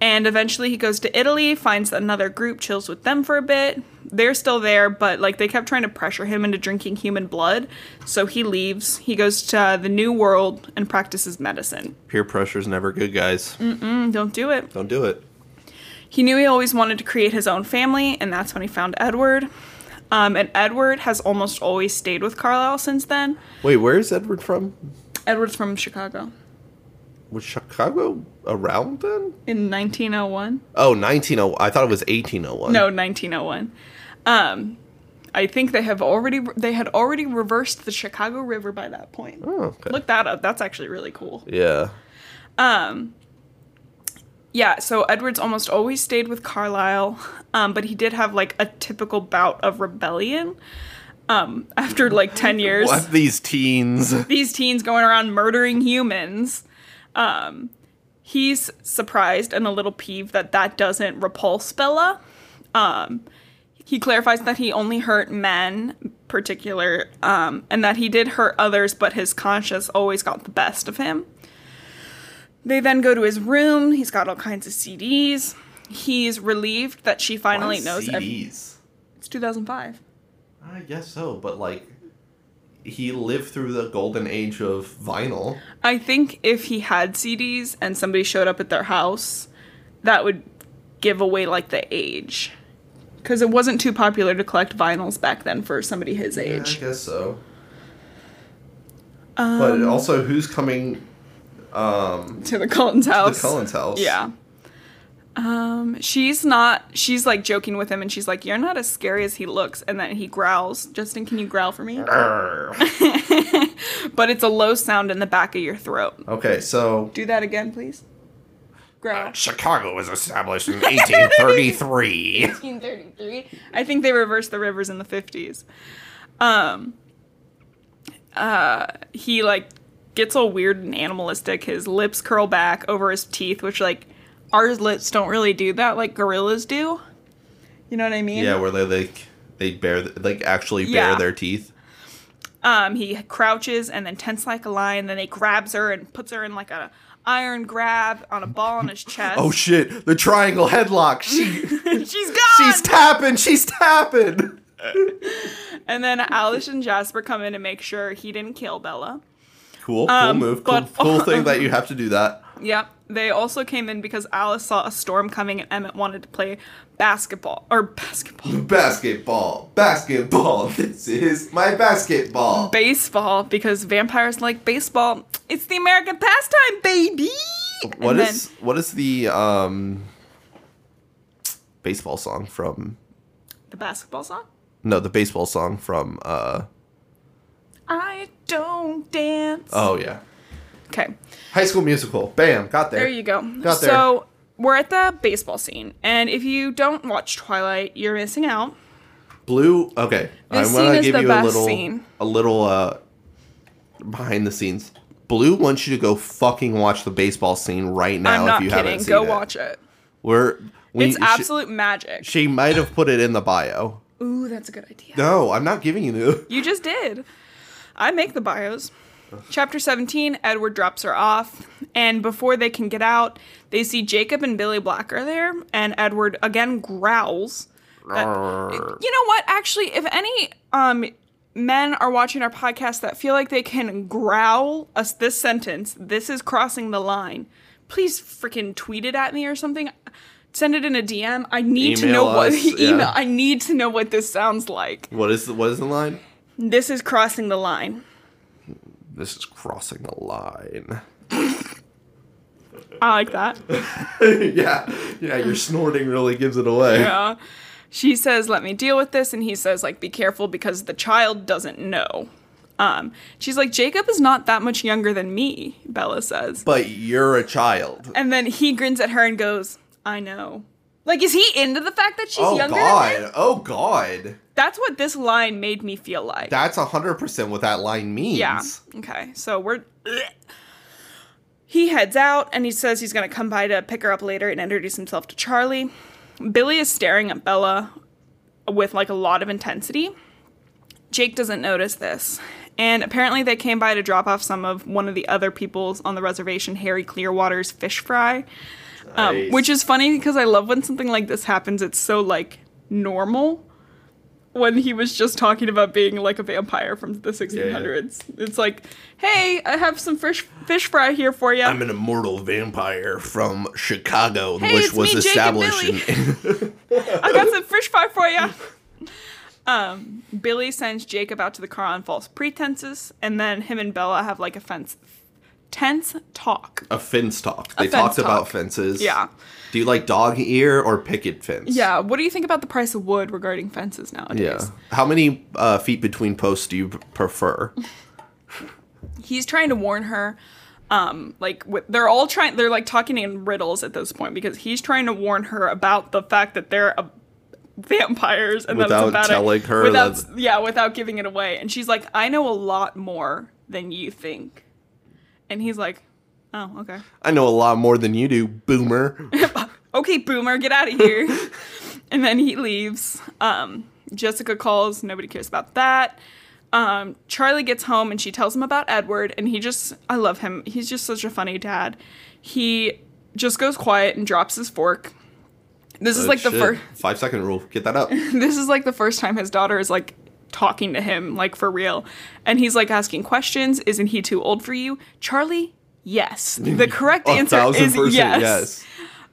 And eventually he goes to Italy, finds another group, chills with them for a bit. They're still there, but like they kept trying to pressure him into drinking human blood. So he leaves. He goes to the New World and practices medicine. Peer pressure is never good, guys. Mm-mm, don't do it. Don't do it. He knew he always wanted to create his own family, and that's when he found Edward. Um, and Edward has almost always stayed with Carlisle since then. Wait, where is Edward from? Edward's from Chicago. Was Chicago around then? in 1901. Oh, 1901. I thought it was 1801. No, 1901. Um, I think they have already they had already reversed the Chicago River by that point. Oh, okay. Look that up. That's actually really cool. Yeah. Yeah, so Edwards almost always stayed with Carlisle, um, but he did have like a typical bout of rebellion. Um, after like 10 years, What these teens? these teens going around murdering humans. Um, he's surprised and a little peeved that that doesn't repulse Bella. Um, he clarifies that he only hurt men, particular, um, and that he did hurt others, but his conscience always got the best of him. They then go to his room. He's got all kinds of CDs. He's relieved that she finally knows. ev- CDs. it's 2005. I guess so, but like, he lived through the golden age of vinyl. I think if he had CDs and somebody showed up at their house, that would give away like the age. Because it wasn't too popular to collect vinyls back then for somebody his Yeah, I age. guess so. Um, but also, who's coming? Um, to the Cullen's house. To the house. Cullen's house. Yeah. Um, she's not. She's like joking with him, and she's like, "You're not as scary as he looks." And then he growls. Justin, can you growl for me? but it's a low sound in the back of your throat. okay, so Do that again, please. Growl. Chicago was established in 1833. 1833. I think they reversed the rivers in the 50s. Um uh he like gets all weird and animalistic. His lips curl back over his teeth, which like our lips don't really do that like gorillas do. You know what I mean? yeah, where they like they bare like actually bare Yeah. their teeth. Um he crouches and then tense like a lion, then he grabs her and puts her in like a iron grab on a ball on his chest. Oh shit! The triangle headlock. She she's gone. she's tapping. She's tapping. and then Alice and Jasper come in to make sure he didn't kill Bella. Cool, cool Um, move. Cool, but- cool thing that you have to do that. Yeah, They also came in because Alice saw a storm coming and Emmett wanted to play basketball. Or basketball. Basketball, basketball. This is my basketball. Baseball because vampires like baseball. It's the American pastime, baby! What is what is the um baseball song from? The basketball song? No, the baseball song from. uh I don't dance. Oh yeah, Okay. High School Musical. Bam, got there. There you go. Got there. So we're at the baseball scene. And if you don't watch Twilight, you're missing out. Blue. Okay, This I'm gonna scene is give the you a best little, scene. a little uh behind the scenes. Blue wants you to go fucking watch the baseball scene right now. I'm not if you kidding. haven't seen Go it. watch it. We're we, It's she- absolute magic. She, might have put it in the bio. Ooh, that's a good idea. No, I'm not giving you the. You just did. I make the bios. Chapter 17, Edward drops her off, and before they can get out, they see Jacob and Billy Black are there, and Edward again growls. that- you know what? Actually, if any um men are watching our podcast that feel like they can growl us this sentence, this is crossing the line. please freaking tweet it at me or something. Send it in a DM. I need to Email know what yeah. email. I need to know what this sounds like. What is the what is the line? This is crossing the line. This is crossing the line. I like that. yeah, yeah. Your snorting really gives it away. Yeah. She says, "Let me deal with this," and he says, "Like, be careful because the child doesn't know." Um, she's like, "Jacob is not that much younger than me," Bella says, But you're a child. and then he grins at her and goes, "I know." Like, is he into the fact that she's oh younger than him? God! Oh God! That's what this line made me feel like. That's hundred percent what that line means. Yeah. Okay. So we're. He heads out and he says he's going to come by to pick her up later and introduce himself to Charlie. Billy is staring at Bella with like a lot of intensity. Jake doesn't notice this. And apparently they came by to drop off some of one of the other people's on the reservation, Harry Clearwater's fish fry. Um, which is funny because I love when something like this happens. It's so like normal. When he was just talking about being like a vampire from the 1600s, it's like, "Hey, I have some fish fish fry here for you." I'm an immortal vampire from Chicago, Hey, which was me, established in. I got some fish fry for you. Um, Billy sends Jacob out to the car on false pretenses, and then him and Bella have like a fence, tense talk. a fence talk. They fence talked about fences. Yeah. Do you like dog ear or picket fence? Yeah, what do you think about the price of wood regarding fences nowadays? Yeah. How many uh, feet between posts do you prefer? he's trying to warn her um like they're all trying they're like talking in riddles at this point because he's trying to warn her about the fact that they're a, vampires and Without it's about telling it, her without that- yeah without giving it away and she's like i know a lot more than you think and he's like oh okay. I know a lot more than you do, boomer. okay boomer get out of here. And then he leaves. Um jessica calls. Nobody cares about that. Um charlie gets home and she tells him about edward and he just i love him. He's just such a funny dad. He just goes quiet and drops his fork. This is like the first Five second rule. Get that up. this is like the first time his daughter is like talking to him like for real. And he's like asking questions. Isn't he too old for you? Charlie yes the correct answer is percent yes,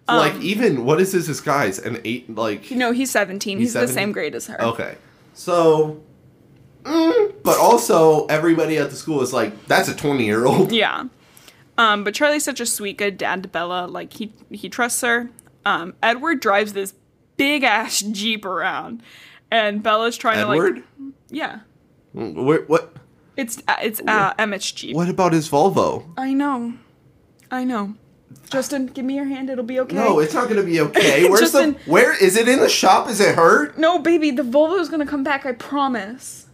Um, yes. like even what is his disguise? An eight like no he's 17 he's, the 17? same grade as her Okay. So mm, but also everybody at the school is like, that's a twenty year old. Yeah. Um, but Charlie's such a sweet, good dad to Bella. Like he he trusts her. Um, Edward drives this big ass jeep around, and Bella's trying Edward? to like, yeah, Where, what it's uh, it's uh, Emmett's jeep. what about his Volvo? I know, I know. Justin, give me your hand. It'll be okay. No, it's not gonna be okay. Where's Justin- the where is it in the shop? Is it hurt? no, baby. The Volvo's gonna come back. I promise.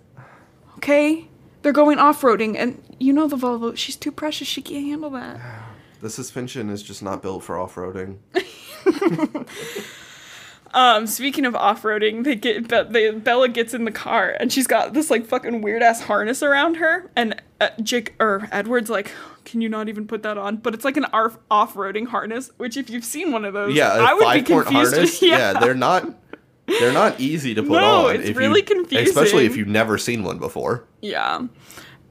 Okay. They're going off roading, and you know the Volvo. She's too precious. She can't handle that. The suspension is just not built for off roading. Um, speaking of off-roading, they get they, Bella gets in the car and she's got this like fucking weird ass harness around her, and uh, Jake or Edward's like, "Can you not even put that on?" But it's like an arf- off-roading harness, which if you've seen one of those, Yeah, I would be confused. harness. yeah. they're not they're not easy to put No, on. it's really you, confusing. Especially if you've never seen one before. yeah.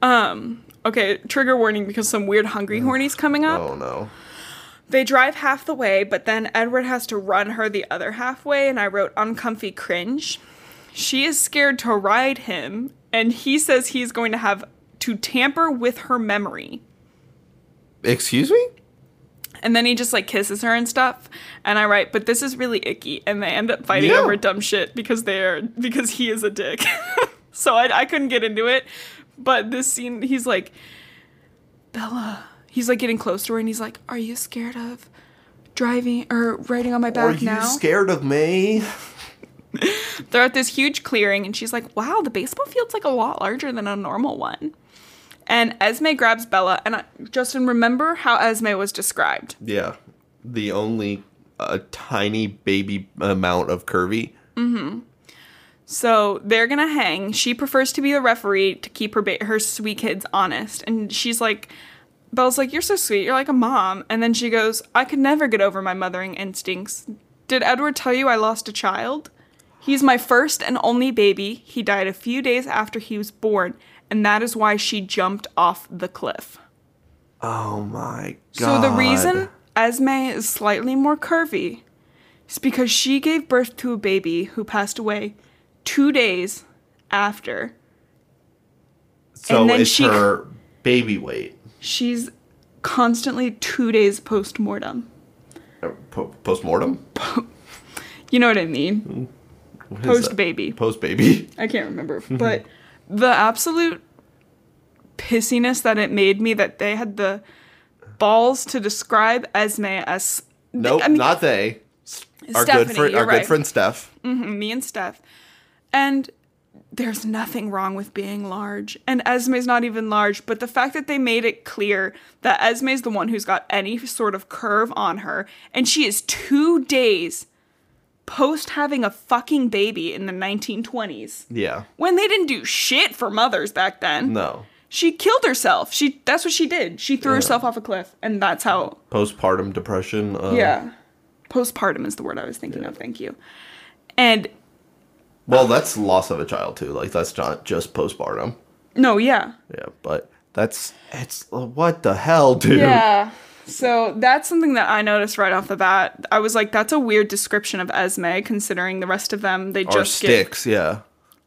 Um. Okay. Trigger warning because some weird hungry horny's coming up. Oh no. They drive half the way, but then Edward has to run her the other halfway, and I wrote uncomfy cringe. She is scared to ride him, and he says he's going to have to tamper with her memory. Excuse me? And then he just like kisses her and stuff. And I write, but this is really icky. And they end up fighting Yeah. over dumb shit because they're because he is a dick. so I, I couldn't get into it. But this scene, he's like, Bella. He's like getting close to her and he's like, Are you scared of driving or riding on my back Are you now? scared of me? They're at this huge clearing and she's like, Wow, the baseball field's like a lot larger than a normal one. And Esme grabs Bella. And I, Justin, remember how Esme was described? Yeah. The only a tiny baby amount of curvy. Mm-hmm. So they're gonna hang. She prefers to be the referee to keep her ba- her sweet kids honest, and she's like, Belle's like, "You're so sweet. You're like a mom." And then she goes, "I could never get over my mothering instincts. Did Edward tell you I lost a child? He's my first and only baby. He died a few days after he was born, and that is why she jumped off the cliff." Oh my god. So the reason Esme is slightly more curvy is because she gave birth to a baby who passed away two days after. So it's she- her baby weight. She's constantly two days post mortem. Uh, post mortem. You know what I mean? Post baby. Post baby. I can't remember. but the absolute pissiness that it made me that they had the balls to describe Esme as Nope, I mean, not they. Our Stephanie, good friend, our right. good friend Steph. me and Steph. And there's nothing wrong with being large. And Esme's not even large, but the fact that they made it clear that Esme's the one who's got any sort of curve on her, and she is two days post having a fucking baby in the 1920s. Yeah. When they didn't do shit for mothers back then. No. She killed herself. She that's what she did. She threw herself off a cliff and that's how Postpartum depression. Uh, yeah. Postpartum is the word I was thinking of. Thank you. And Well, that's loss of a child too. Like that's not just postpartum. no, yeah. Yeah, but that's it's what the hell, dude. Yeah. So that's something that I noticed right off the bat. I was like, that's a weird description of Esme, considering the rest of them they Or just get sticks. Yeah.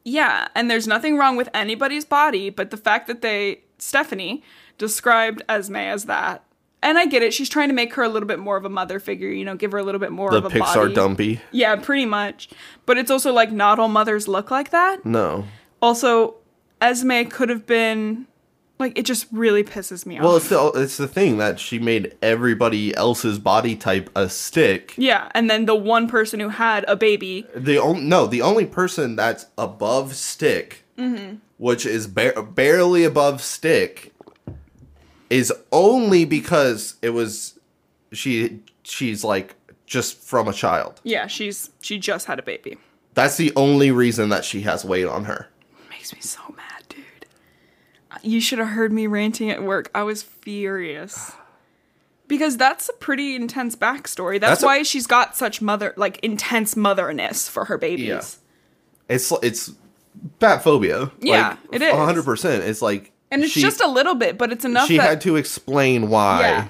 yeah. And there's nothing wrong with anybody's body, but the fact that they Stephanie described Esme as that, and I get it. She's trying to make her a little bit more of a mother figure, you know, give her a little bit more The of a body. The Pixar body. dumpy. Yeah, pretty much. But it's also like not all mothers look like that. No. Also, Esme could have been like it just really pisses me off. Well, it's the it's the thing that she made everybody else's body type a stick. yeah, and then the one person who had a baby The only no, the only person that's above stick, Mm-hmm. which is ba- barely above stick, is only because it was she. She's like just from a child. Yeah, she's she just had a baby. That's the only reason that she has weight on her. Makes me so mad, dude. You should have heard me ranting at work. I was furious. Because that's a pretty intense backstory. That's, That's a- why she's got such mother like intense motherness for her babies. Yeah. It's it's bat phobia. Yeah, it is. hundred percent. It's like And it's she- just a little bit, but it's enough she that had to explain why Yeah.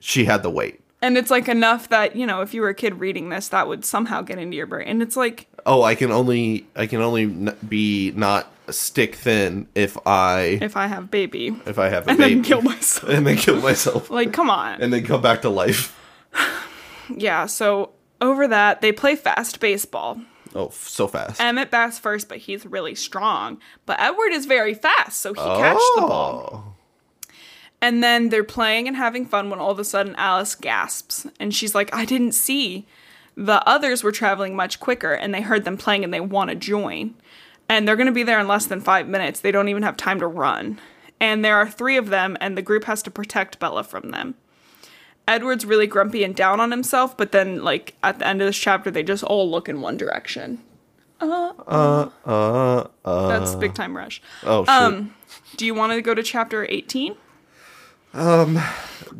she had the weight. and it's like enough that, you know, if you were a kid reading this, that would somehow get into your brain. And it's like Oh, I can only I can only be not stick thin if I if I have baby if I have a and baby then kill myself. and then kill myself like, come on. and then come back to life. yeah, so over that, they play fast baseball. Oh, so fast. Emmett bats first, but he's really strong. But Edward is very fast, so he catched the ball. Oh. And then they're playing and having fun when all of a sudden Alice gasps. And she's like, I didn't see. The others were traveling much quicker, and they heard them playing and they want to join. And they're going to be there in less than five minutes. They don't even have time to run. And there are three of them, and the group has to protect Bella from them. Edward's really grumpy and down on himself, but then, like, at the end of this chapter, they just all look in one direction. Uh uh uh, uh. That's Big Time Rush. oh shit. Um, do you want to go to chapter 18? Um,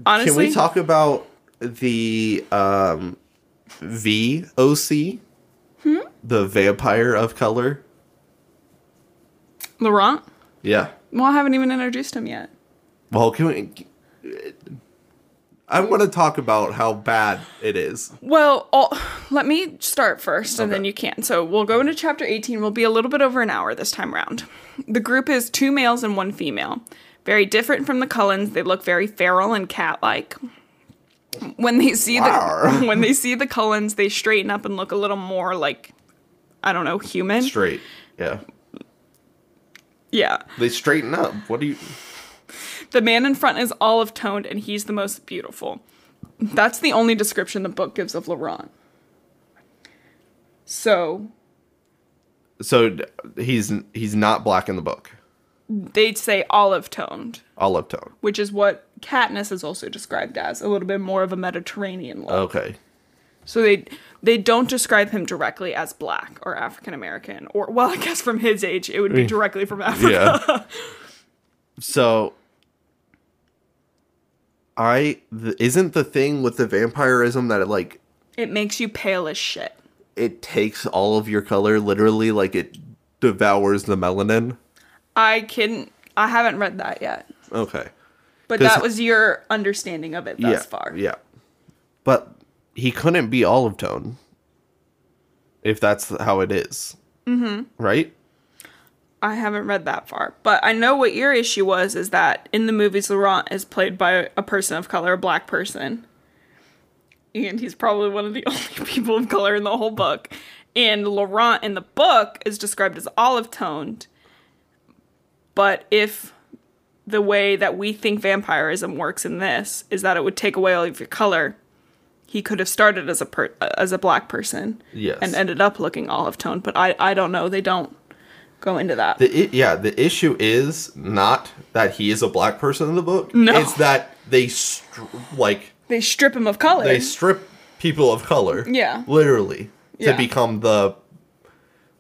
honestly, Can we talk about the um VOC? Hmm? The vampire of color? Laurent? Yeah. Well, I haven't even introduced him yet. Well, can we I want to talk about how bad it is. Well, i let me start first and then you can. So we'll go into chapter 18. We'll be a little bit over an hour this time around. The group is two males and one female. Very different from the Cullens. They look very feral and cat-like. When they see the when they see the Cullens, they straighten up and look a little more like I don't know, human. Straight. Yeah. Yeah. They straighten up. What do you The man in front is olive toned and he's the most beautiful. That's the only description the book gives of Laurent. So So he's he's not black in the book. they'd say olive toned, Olive toned. which is what Katniss is also described as, a little bit more of a Mediterranean look. Okay. So they they don't describe him directly as black or African American, or well, I guess from his age, it would be directly from Africa. Yeah. so I th- isn't the thing with the vampirism that it like It makes you pale as shit. it takes all of your color literally like it devours the melanin. I can I haven't read that yet, Okay. But that was your understanding of it thus yeah. far. Yeah. But he couldn't be olive tone. If that's how it is. Mm-hmm. Right? I haven't read that far, but I know what your issue was is that in the movies, Laurent is played by a person of color, a black person. And he's probably one of the only people of color in the whole book. And Laurent in the book is described as olive toned. But if the way that we think vampirism works in this is that it would take away all of your color, he could have started as a per- as a black person Yes. and ended up looking olive toned. But I I don't know. They don't go into that. The yeah, the issue is not that he is a black person in the book. No. It's that they str- like they strip him of color. they strip people of color. Yeah. Literally to Yeah. become the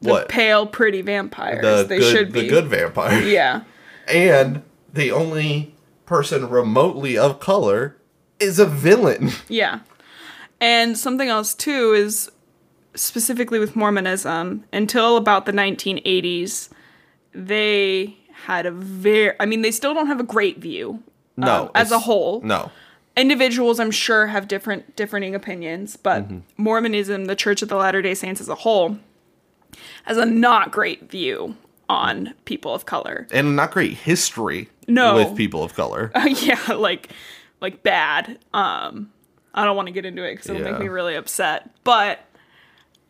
the what? pale, pretty vampires. the they good should be. the good vampire. Yeah. And the only person remotely of color is a villain. Yeah. And something else too is specifically with Mormonism, until about the 1980s, they had a very I mean they still don't have a great view. No. um, as a whole. No. Individuals I'm sure have different differing opinions, but Mm-hmm. Mormonism, the Church of the Latter-day Saints as a whole, has a not great view on people of color. And not great history No. with people of color. yeah, like like bad. Um I don't want to get into it because it'll make me really upset. But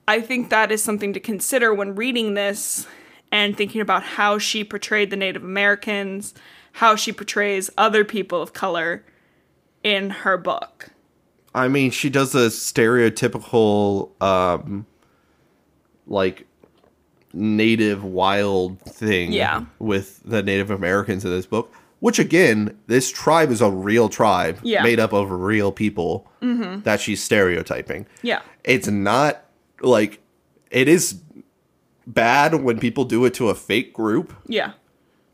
I think that is something to consider when reading this and thinking about how she portrayed the Native Americans, how she portrays other people of color in her book. I mean, she does a stereotypical, um, like native wild thing, Yeah. with the Native Americans in this book. Which again, this tribe is a real tribe, Yeah. Mm-hmm. made up of real people that she's stereotyping. Yeah. It's not like it is bad when people do it to a fake group, Yeah.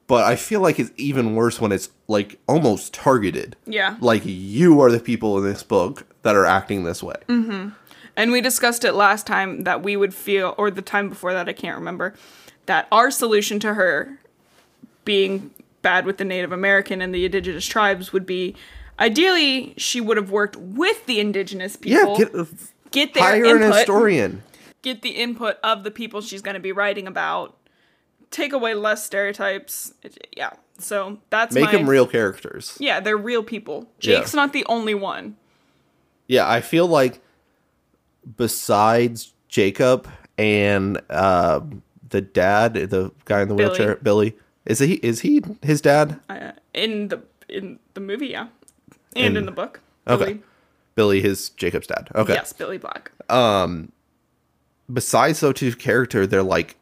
but I feel like it's even worse when it's like almost targeted. Yeah. Like you are the people in this book that are acting this way. Mm-hmm. And we discussed it last time that we would feel, or the time before that, I can't remember, that our solution to her being bad with the Native American and the indigenous tribes would be ideally she would have worked with the indigenous people. Yeah, get get their hire input, an historian. get the input of the people she's going to be writing about, take away less stereotypes. Yeah. So that's Make my, them real characters. Yeah, they're real people. Yeah. Jake's not the only one. Yeah, I feel like besides Jacob and uh, the dad, the guy in the Billy. wheelchair, Billy, is he is he his dad? Uh, in the in the movie, yeah, and In- in the book. Okay. Billy- Billy, his Jacob's dad. Okay. Yes, Billy Black. Um, besides those two character, they're like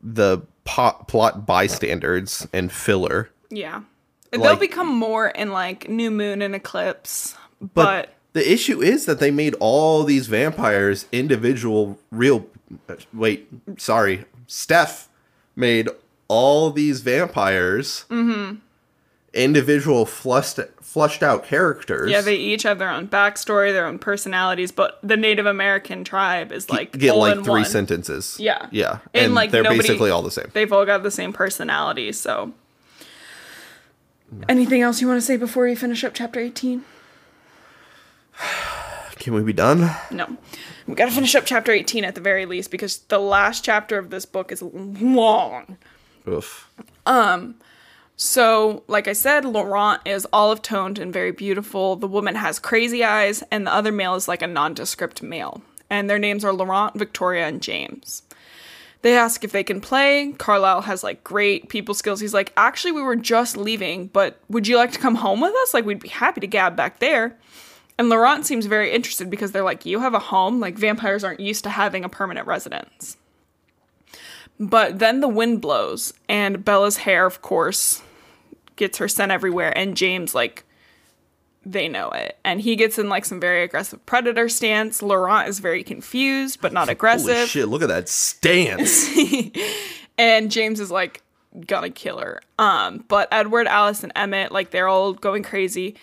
the pot, plot bystanders and filler. Yeah. They'll become more in like New Moon and Eclipse, But, but, the issue is that they made all these vampires individual real wait, sorry. Steph made all these vampires Mm-hmm. Individual flushed flushed out characters. yeah, they each have their own backstory, their own personalities. But the Native American tribe is like get all like in three one. sentences. Yeah. Yeah. And, And, like, they're nobody- basically all the same. They've all got the same personality. So, mm. anything else you want to say before we finish up chapter eighteen? Can we be done? No. We got to finish up chapter 18 at the very least because the last chapter of this book is long. Oof. Um, So, like I said, Laurent is olive toned and very beautiful. The woman has crazy eyes, and the other male is like a nondescript male. And their names are Laurent, Victoria, and James. They ask if they can play. Carlisle has like great people skills. He's like, actually, we were just leaving, but would you like to come home with us? Like, we'd be happy to gab back there. And Laurent seems very interested because they're like, you have a home? Like, vampires aren't used to having a permanent residence. But then the wind blows, and Bella's hair, of course, gets her sent everywhere, and James, like, they know it. And he gets in, like, some very aggressive predator stance. Laurent is very confused, but not aggressive. Holy shit, look at that stance. and James is like gonna kill her. Um, but Edward, Alice, and Emmett, like they're all going crazy.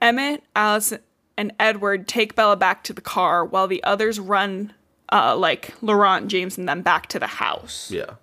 Emmett, Alice, and Edward take Bella back to the car while the others run uh like Laurent, James, and them back to the house. yeah.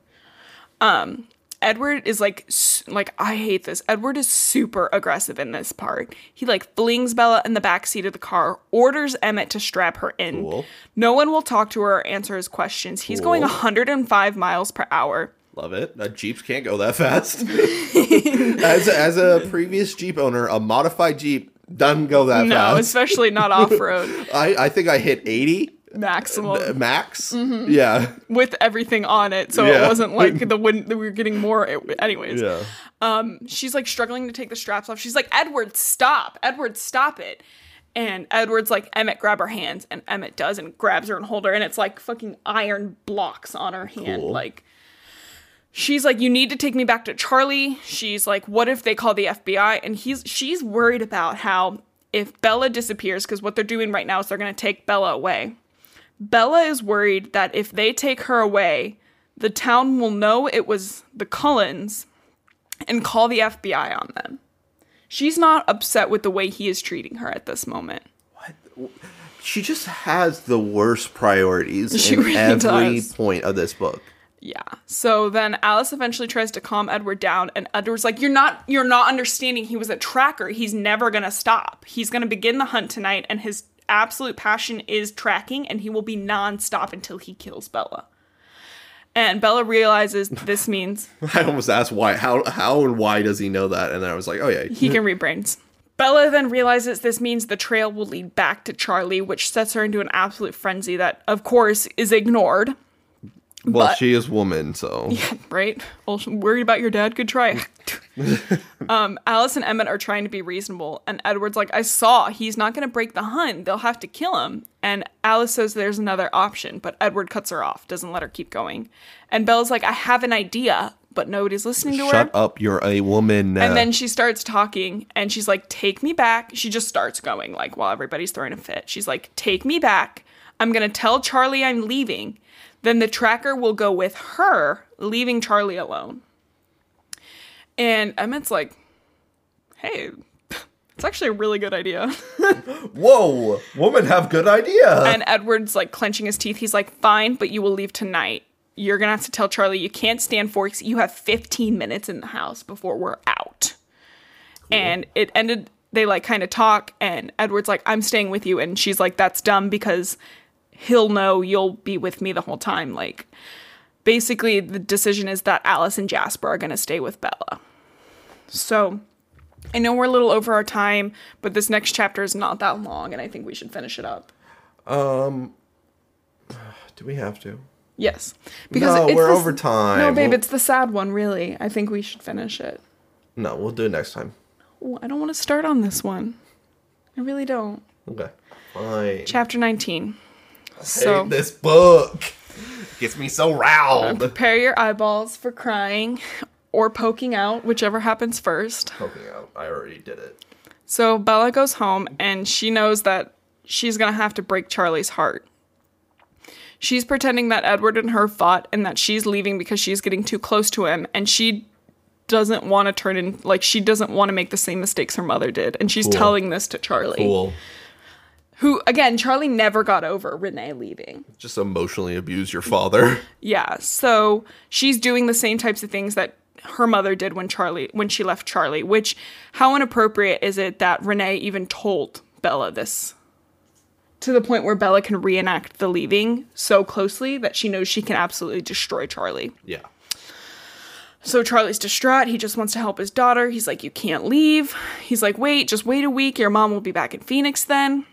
Edward is like like I hate this. Edward is super aggressive in this part. He like flings Bella in the back seat of the car, orders Emmett to strap her in. Cool. No one will talk to her or answer his questions. He's going 105 miles per hour. Love it. Uh, Jeeps can't go that fast. as, as a previous Jeep owner, a modified Jeep doesn't go that No, fast. No, especially not off road I, I think I hit 80 maximum max. Yeah. with everything on it, so Yeah. it wasn't like the wind that we were getting more. Anyways, Yeah. um she's like struggling to take the straps off. She's like, Edward, stop. Edward, stop it. And Edward's like, Emmett, grab her hands. And Emmett does and grabs her and hold her. And it's like fucking iron blocks on her hand. Cool. Like, she's like, you need to take me back to Charlie. She's like, what if they call the FBI? And he's she's worried about how if Bella disappears, because what they're doing right now is they're going to take Bella away. Bella is worried that if they take her away, the town will know it was the Cullens and call the FBI on them. She's not upset with the way he is treating her at this moment. What? She just has the worst priorities She in really every does. point of this book. Yeah. So then Alice eventually tries to calm Edward down and Edward's like you're not you're not understanding he was a tracker. He's never going to stop. He's going to begin the hunt tonight and his absolute passion is tracking and he will be nonstop until he kills Bella. And Bella realizes this means I almost asked why, how, how, and why does he know that? And then I was like, oh yeah, he can read brains. Bella then realizes this means the trail will lead back to Charlie, which sets her into an absolute frenzy that, of course, is ignored. Well, but- she is woman, so yeah, right? Well, worried about your dad? Good try. um, Alice and Emmett are trying to be reasonable, and Edward's like, I saw he's not going to break the hunt. They'll have to kill him. And Alice says there's another option, but Edward cuts her off, doesn't let her keep going. And Belle's like, I have an idea, but nobody's listening to her. shut up. You're a woman now. And then she starts talking and she's like, Take me back. She just starts going, like, while everybody's throwing a fit. She's like, Take me back. I'm going to tell Charlie I'm leaving. Then the tracker will go with her, leaving Charlie alone. And Emmett's like, Hey, it's actually a really good idea. Whoa, women have good idea. and Edward's like clenching his teeth. He's like, Fine, but you will leave tonight. You're going to have to tell Charlie you can't stand forks. You have 15 minutes in the house before we're out. And it ended, they like kind of talk, and Edward's like, I'm staying with you. And she's like, That's dumb because he'll know you'll be with me the whole time. Like, basically, the decision is that Alice and Jasper are going to stay with Bella. So. I know we're a little over our time, but this next chapter is not that long, and I think we should finish it up. Um, do we have to? Yes, No, it's we're over time. No, babe, We'll- it's the sad one. Really, I think we should finish it. No, we'll do it next time. I don't want to start on this one. I really don't. Okay. Fine. Chapter nineteen. So this book. Gets me so riled. prepare your eyeballs for crying or poking out, whichever happens first. Poking out. I already did it. So Bella goes home and she knows that she's gonna have to break Charlie's heart. She's pretending that Edward and her fought and that she's leaving because she's getting too close to him and she doesn't want to turn in like she doesn't want to make the same mistakes her mother did and she's Cool. telling this to Charlie. Cool. Who again, Charlie never got over Renee leaving. Just emotionally abuse your father. Yeah, so she's doing the same types of things that her mother did when Charlie when she left Charlie, which how inappropriate is it that Renee even told Bella this? To the point where Bella can reenact the leaving so closely that she knows she can absolutely destroy Charlie. Yeah. So Charlie's distraught. He just wants to help his daughter. He's like, You can't leave. He's like, Wait, just wait a week. Your mom will be back in Phoenix then.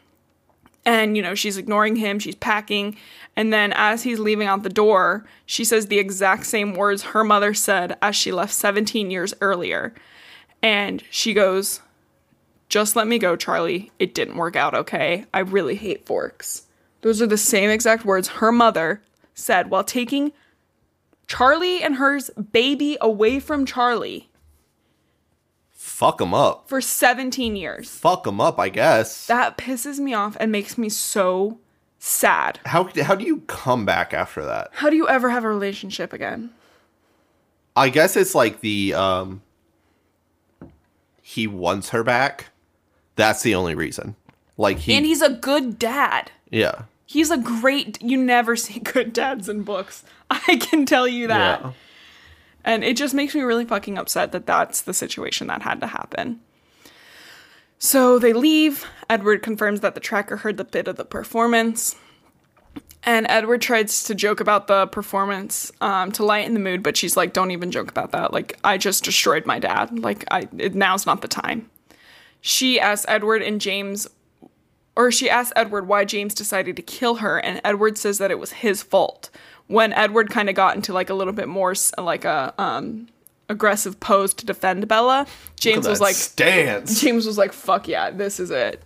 And, you know, she's ignoring him. She's packing. And then as he's leaving out the door, she says the exact same words her mother said as she left 17 years earlier. And she goes, Just let me go, Charlie. It didn't work out okay. I really hate forks. Those are the same exact words her mother said while taking Charlie and her's baby away from Charlie Fuck them up. for 17 years. Fuck them up, I guess. That pisses me off and makes me so sad. How, how do you come back after that? How do you ever have a relationship again? I guess it's like the um he wants her back. That's the only reason. Like he And he's a good dad. Yeah. He's a great you never see good dads in books. I can tell you that. Yeah. And it just makes me really fucking upset that that's the situation that had to happen. So they leave. Edward confirms that the tracker heard the bit of the performance. And Edward tries to joke about the performance um, to lighten the mood, but she's like, "Don't even joke about that. Like, I just destroyed my dad. Like, I it, now's not the time." She asks Edward and James, or she asks Edward why James decided to kill her, and Edward says that it was his fault. When Edward kind of got into like a little bit more like a um, aggressive pose to defend Bella, James was like, stance. James was like, fuck yeah, this is it.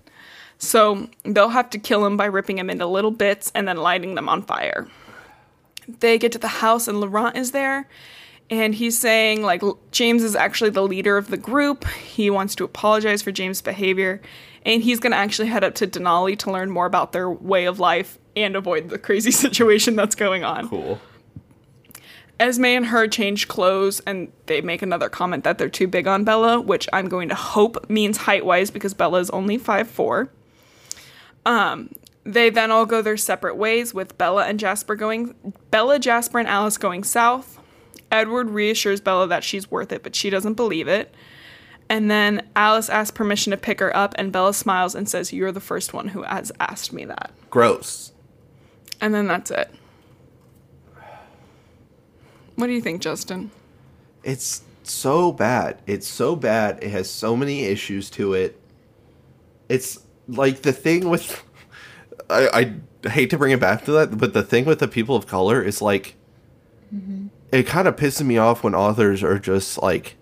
So they'll have to kill him by ripping him into little bits and then lighting them on fire. They get to the house and Laurent is there. And he's saying, like, James is actually the leader of the group. He wants to apologize for James' behavior. And he's going to actually head up to Denali to learn more about their way of life and avoid the crazy situation that's going on. Cool. Esme and her change clothes and they make another comment that they're too big on Bella, which I'm going to hope means height wise because Bella is only 5'4. Um, they then all go their separate ways with Bella and Jasper going Bella, Jasper, and Alice going south. Edward reassures Bella that she's worth it, but she doesn't believe it. And then Alice asks permission to pick her up, and Bella smiles and says, You're the first one who has asked me that. Gross. And then that's it. What do you think, Justin? It's so bad. It's so bad. It has so many issues to it. It's like the thing with I, I hate to bring it back to that, but the thing with the people of color is like mm-hmm. it kind of pisses me off when authors are just like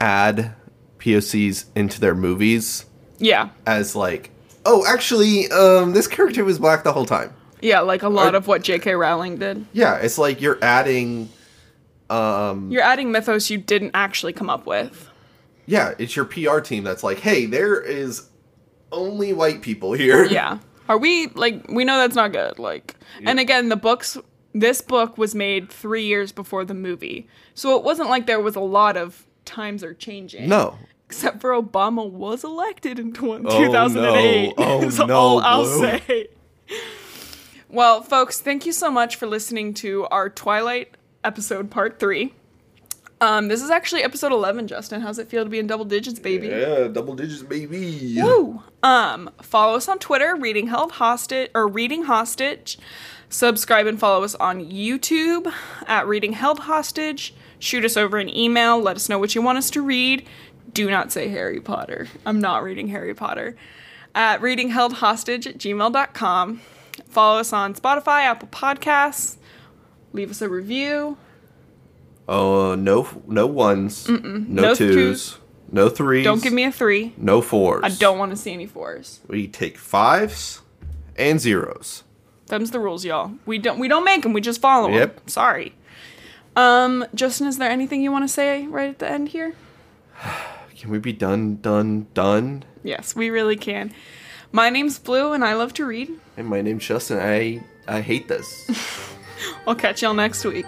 add POCs into their movies Yeah. as like, oh, actually, um, this character was black the whole time. Yeah, like a lot Or- of what J.K. Rowling did. Yeah, it's like you're adding um You're adding mythos you didn't actually come up with. yeah, it's your PR team that's like, hey, there is only white people here. Yeah. Are we like we know that's not good. Like and again, the books this book was made 3 years before the movie. So it wasn't like there was a lot of times are changing. No. Except for Obama was elected in tw- Oh, 2008. no. Oh, Is no, all I'll Blue. say. Well, folks, thank you so much for listening to our Twilight episode part 3. Um, this is actually episode 11, Justin. How's it feel to be in double digits, baby? Yeah, double digits, baby. Woo! Um, follow us on Twitter, reading held hostage or reading hostage. Subscribe and follow us on YouTube at reading held hostage. Shoot us over an email. Let us know what you want us to read. Do not say Harry Potter. I'm not reading Harry Potter. At reading held hostage at gmail.com. Follow us on Spotify, Apple Podcasts. Leave us a review. Oh, uh, no, no ones, no, No twos, twos. no threes. Don't give me a three. no fours. I don't want to see any fours. We take fives and zeros. Them's the rules, y'all. We don't we don't make them. We just follow them. Sorry. Um, Justin, is there anything you want to say right at the end here? Can we be done, done, done? Yes, we really can. My name's Blue, and I love to read. And my name's Justin. I I hate this. I'll catch y'all next week.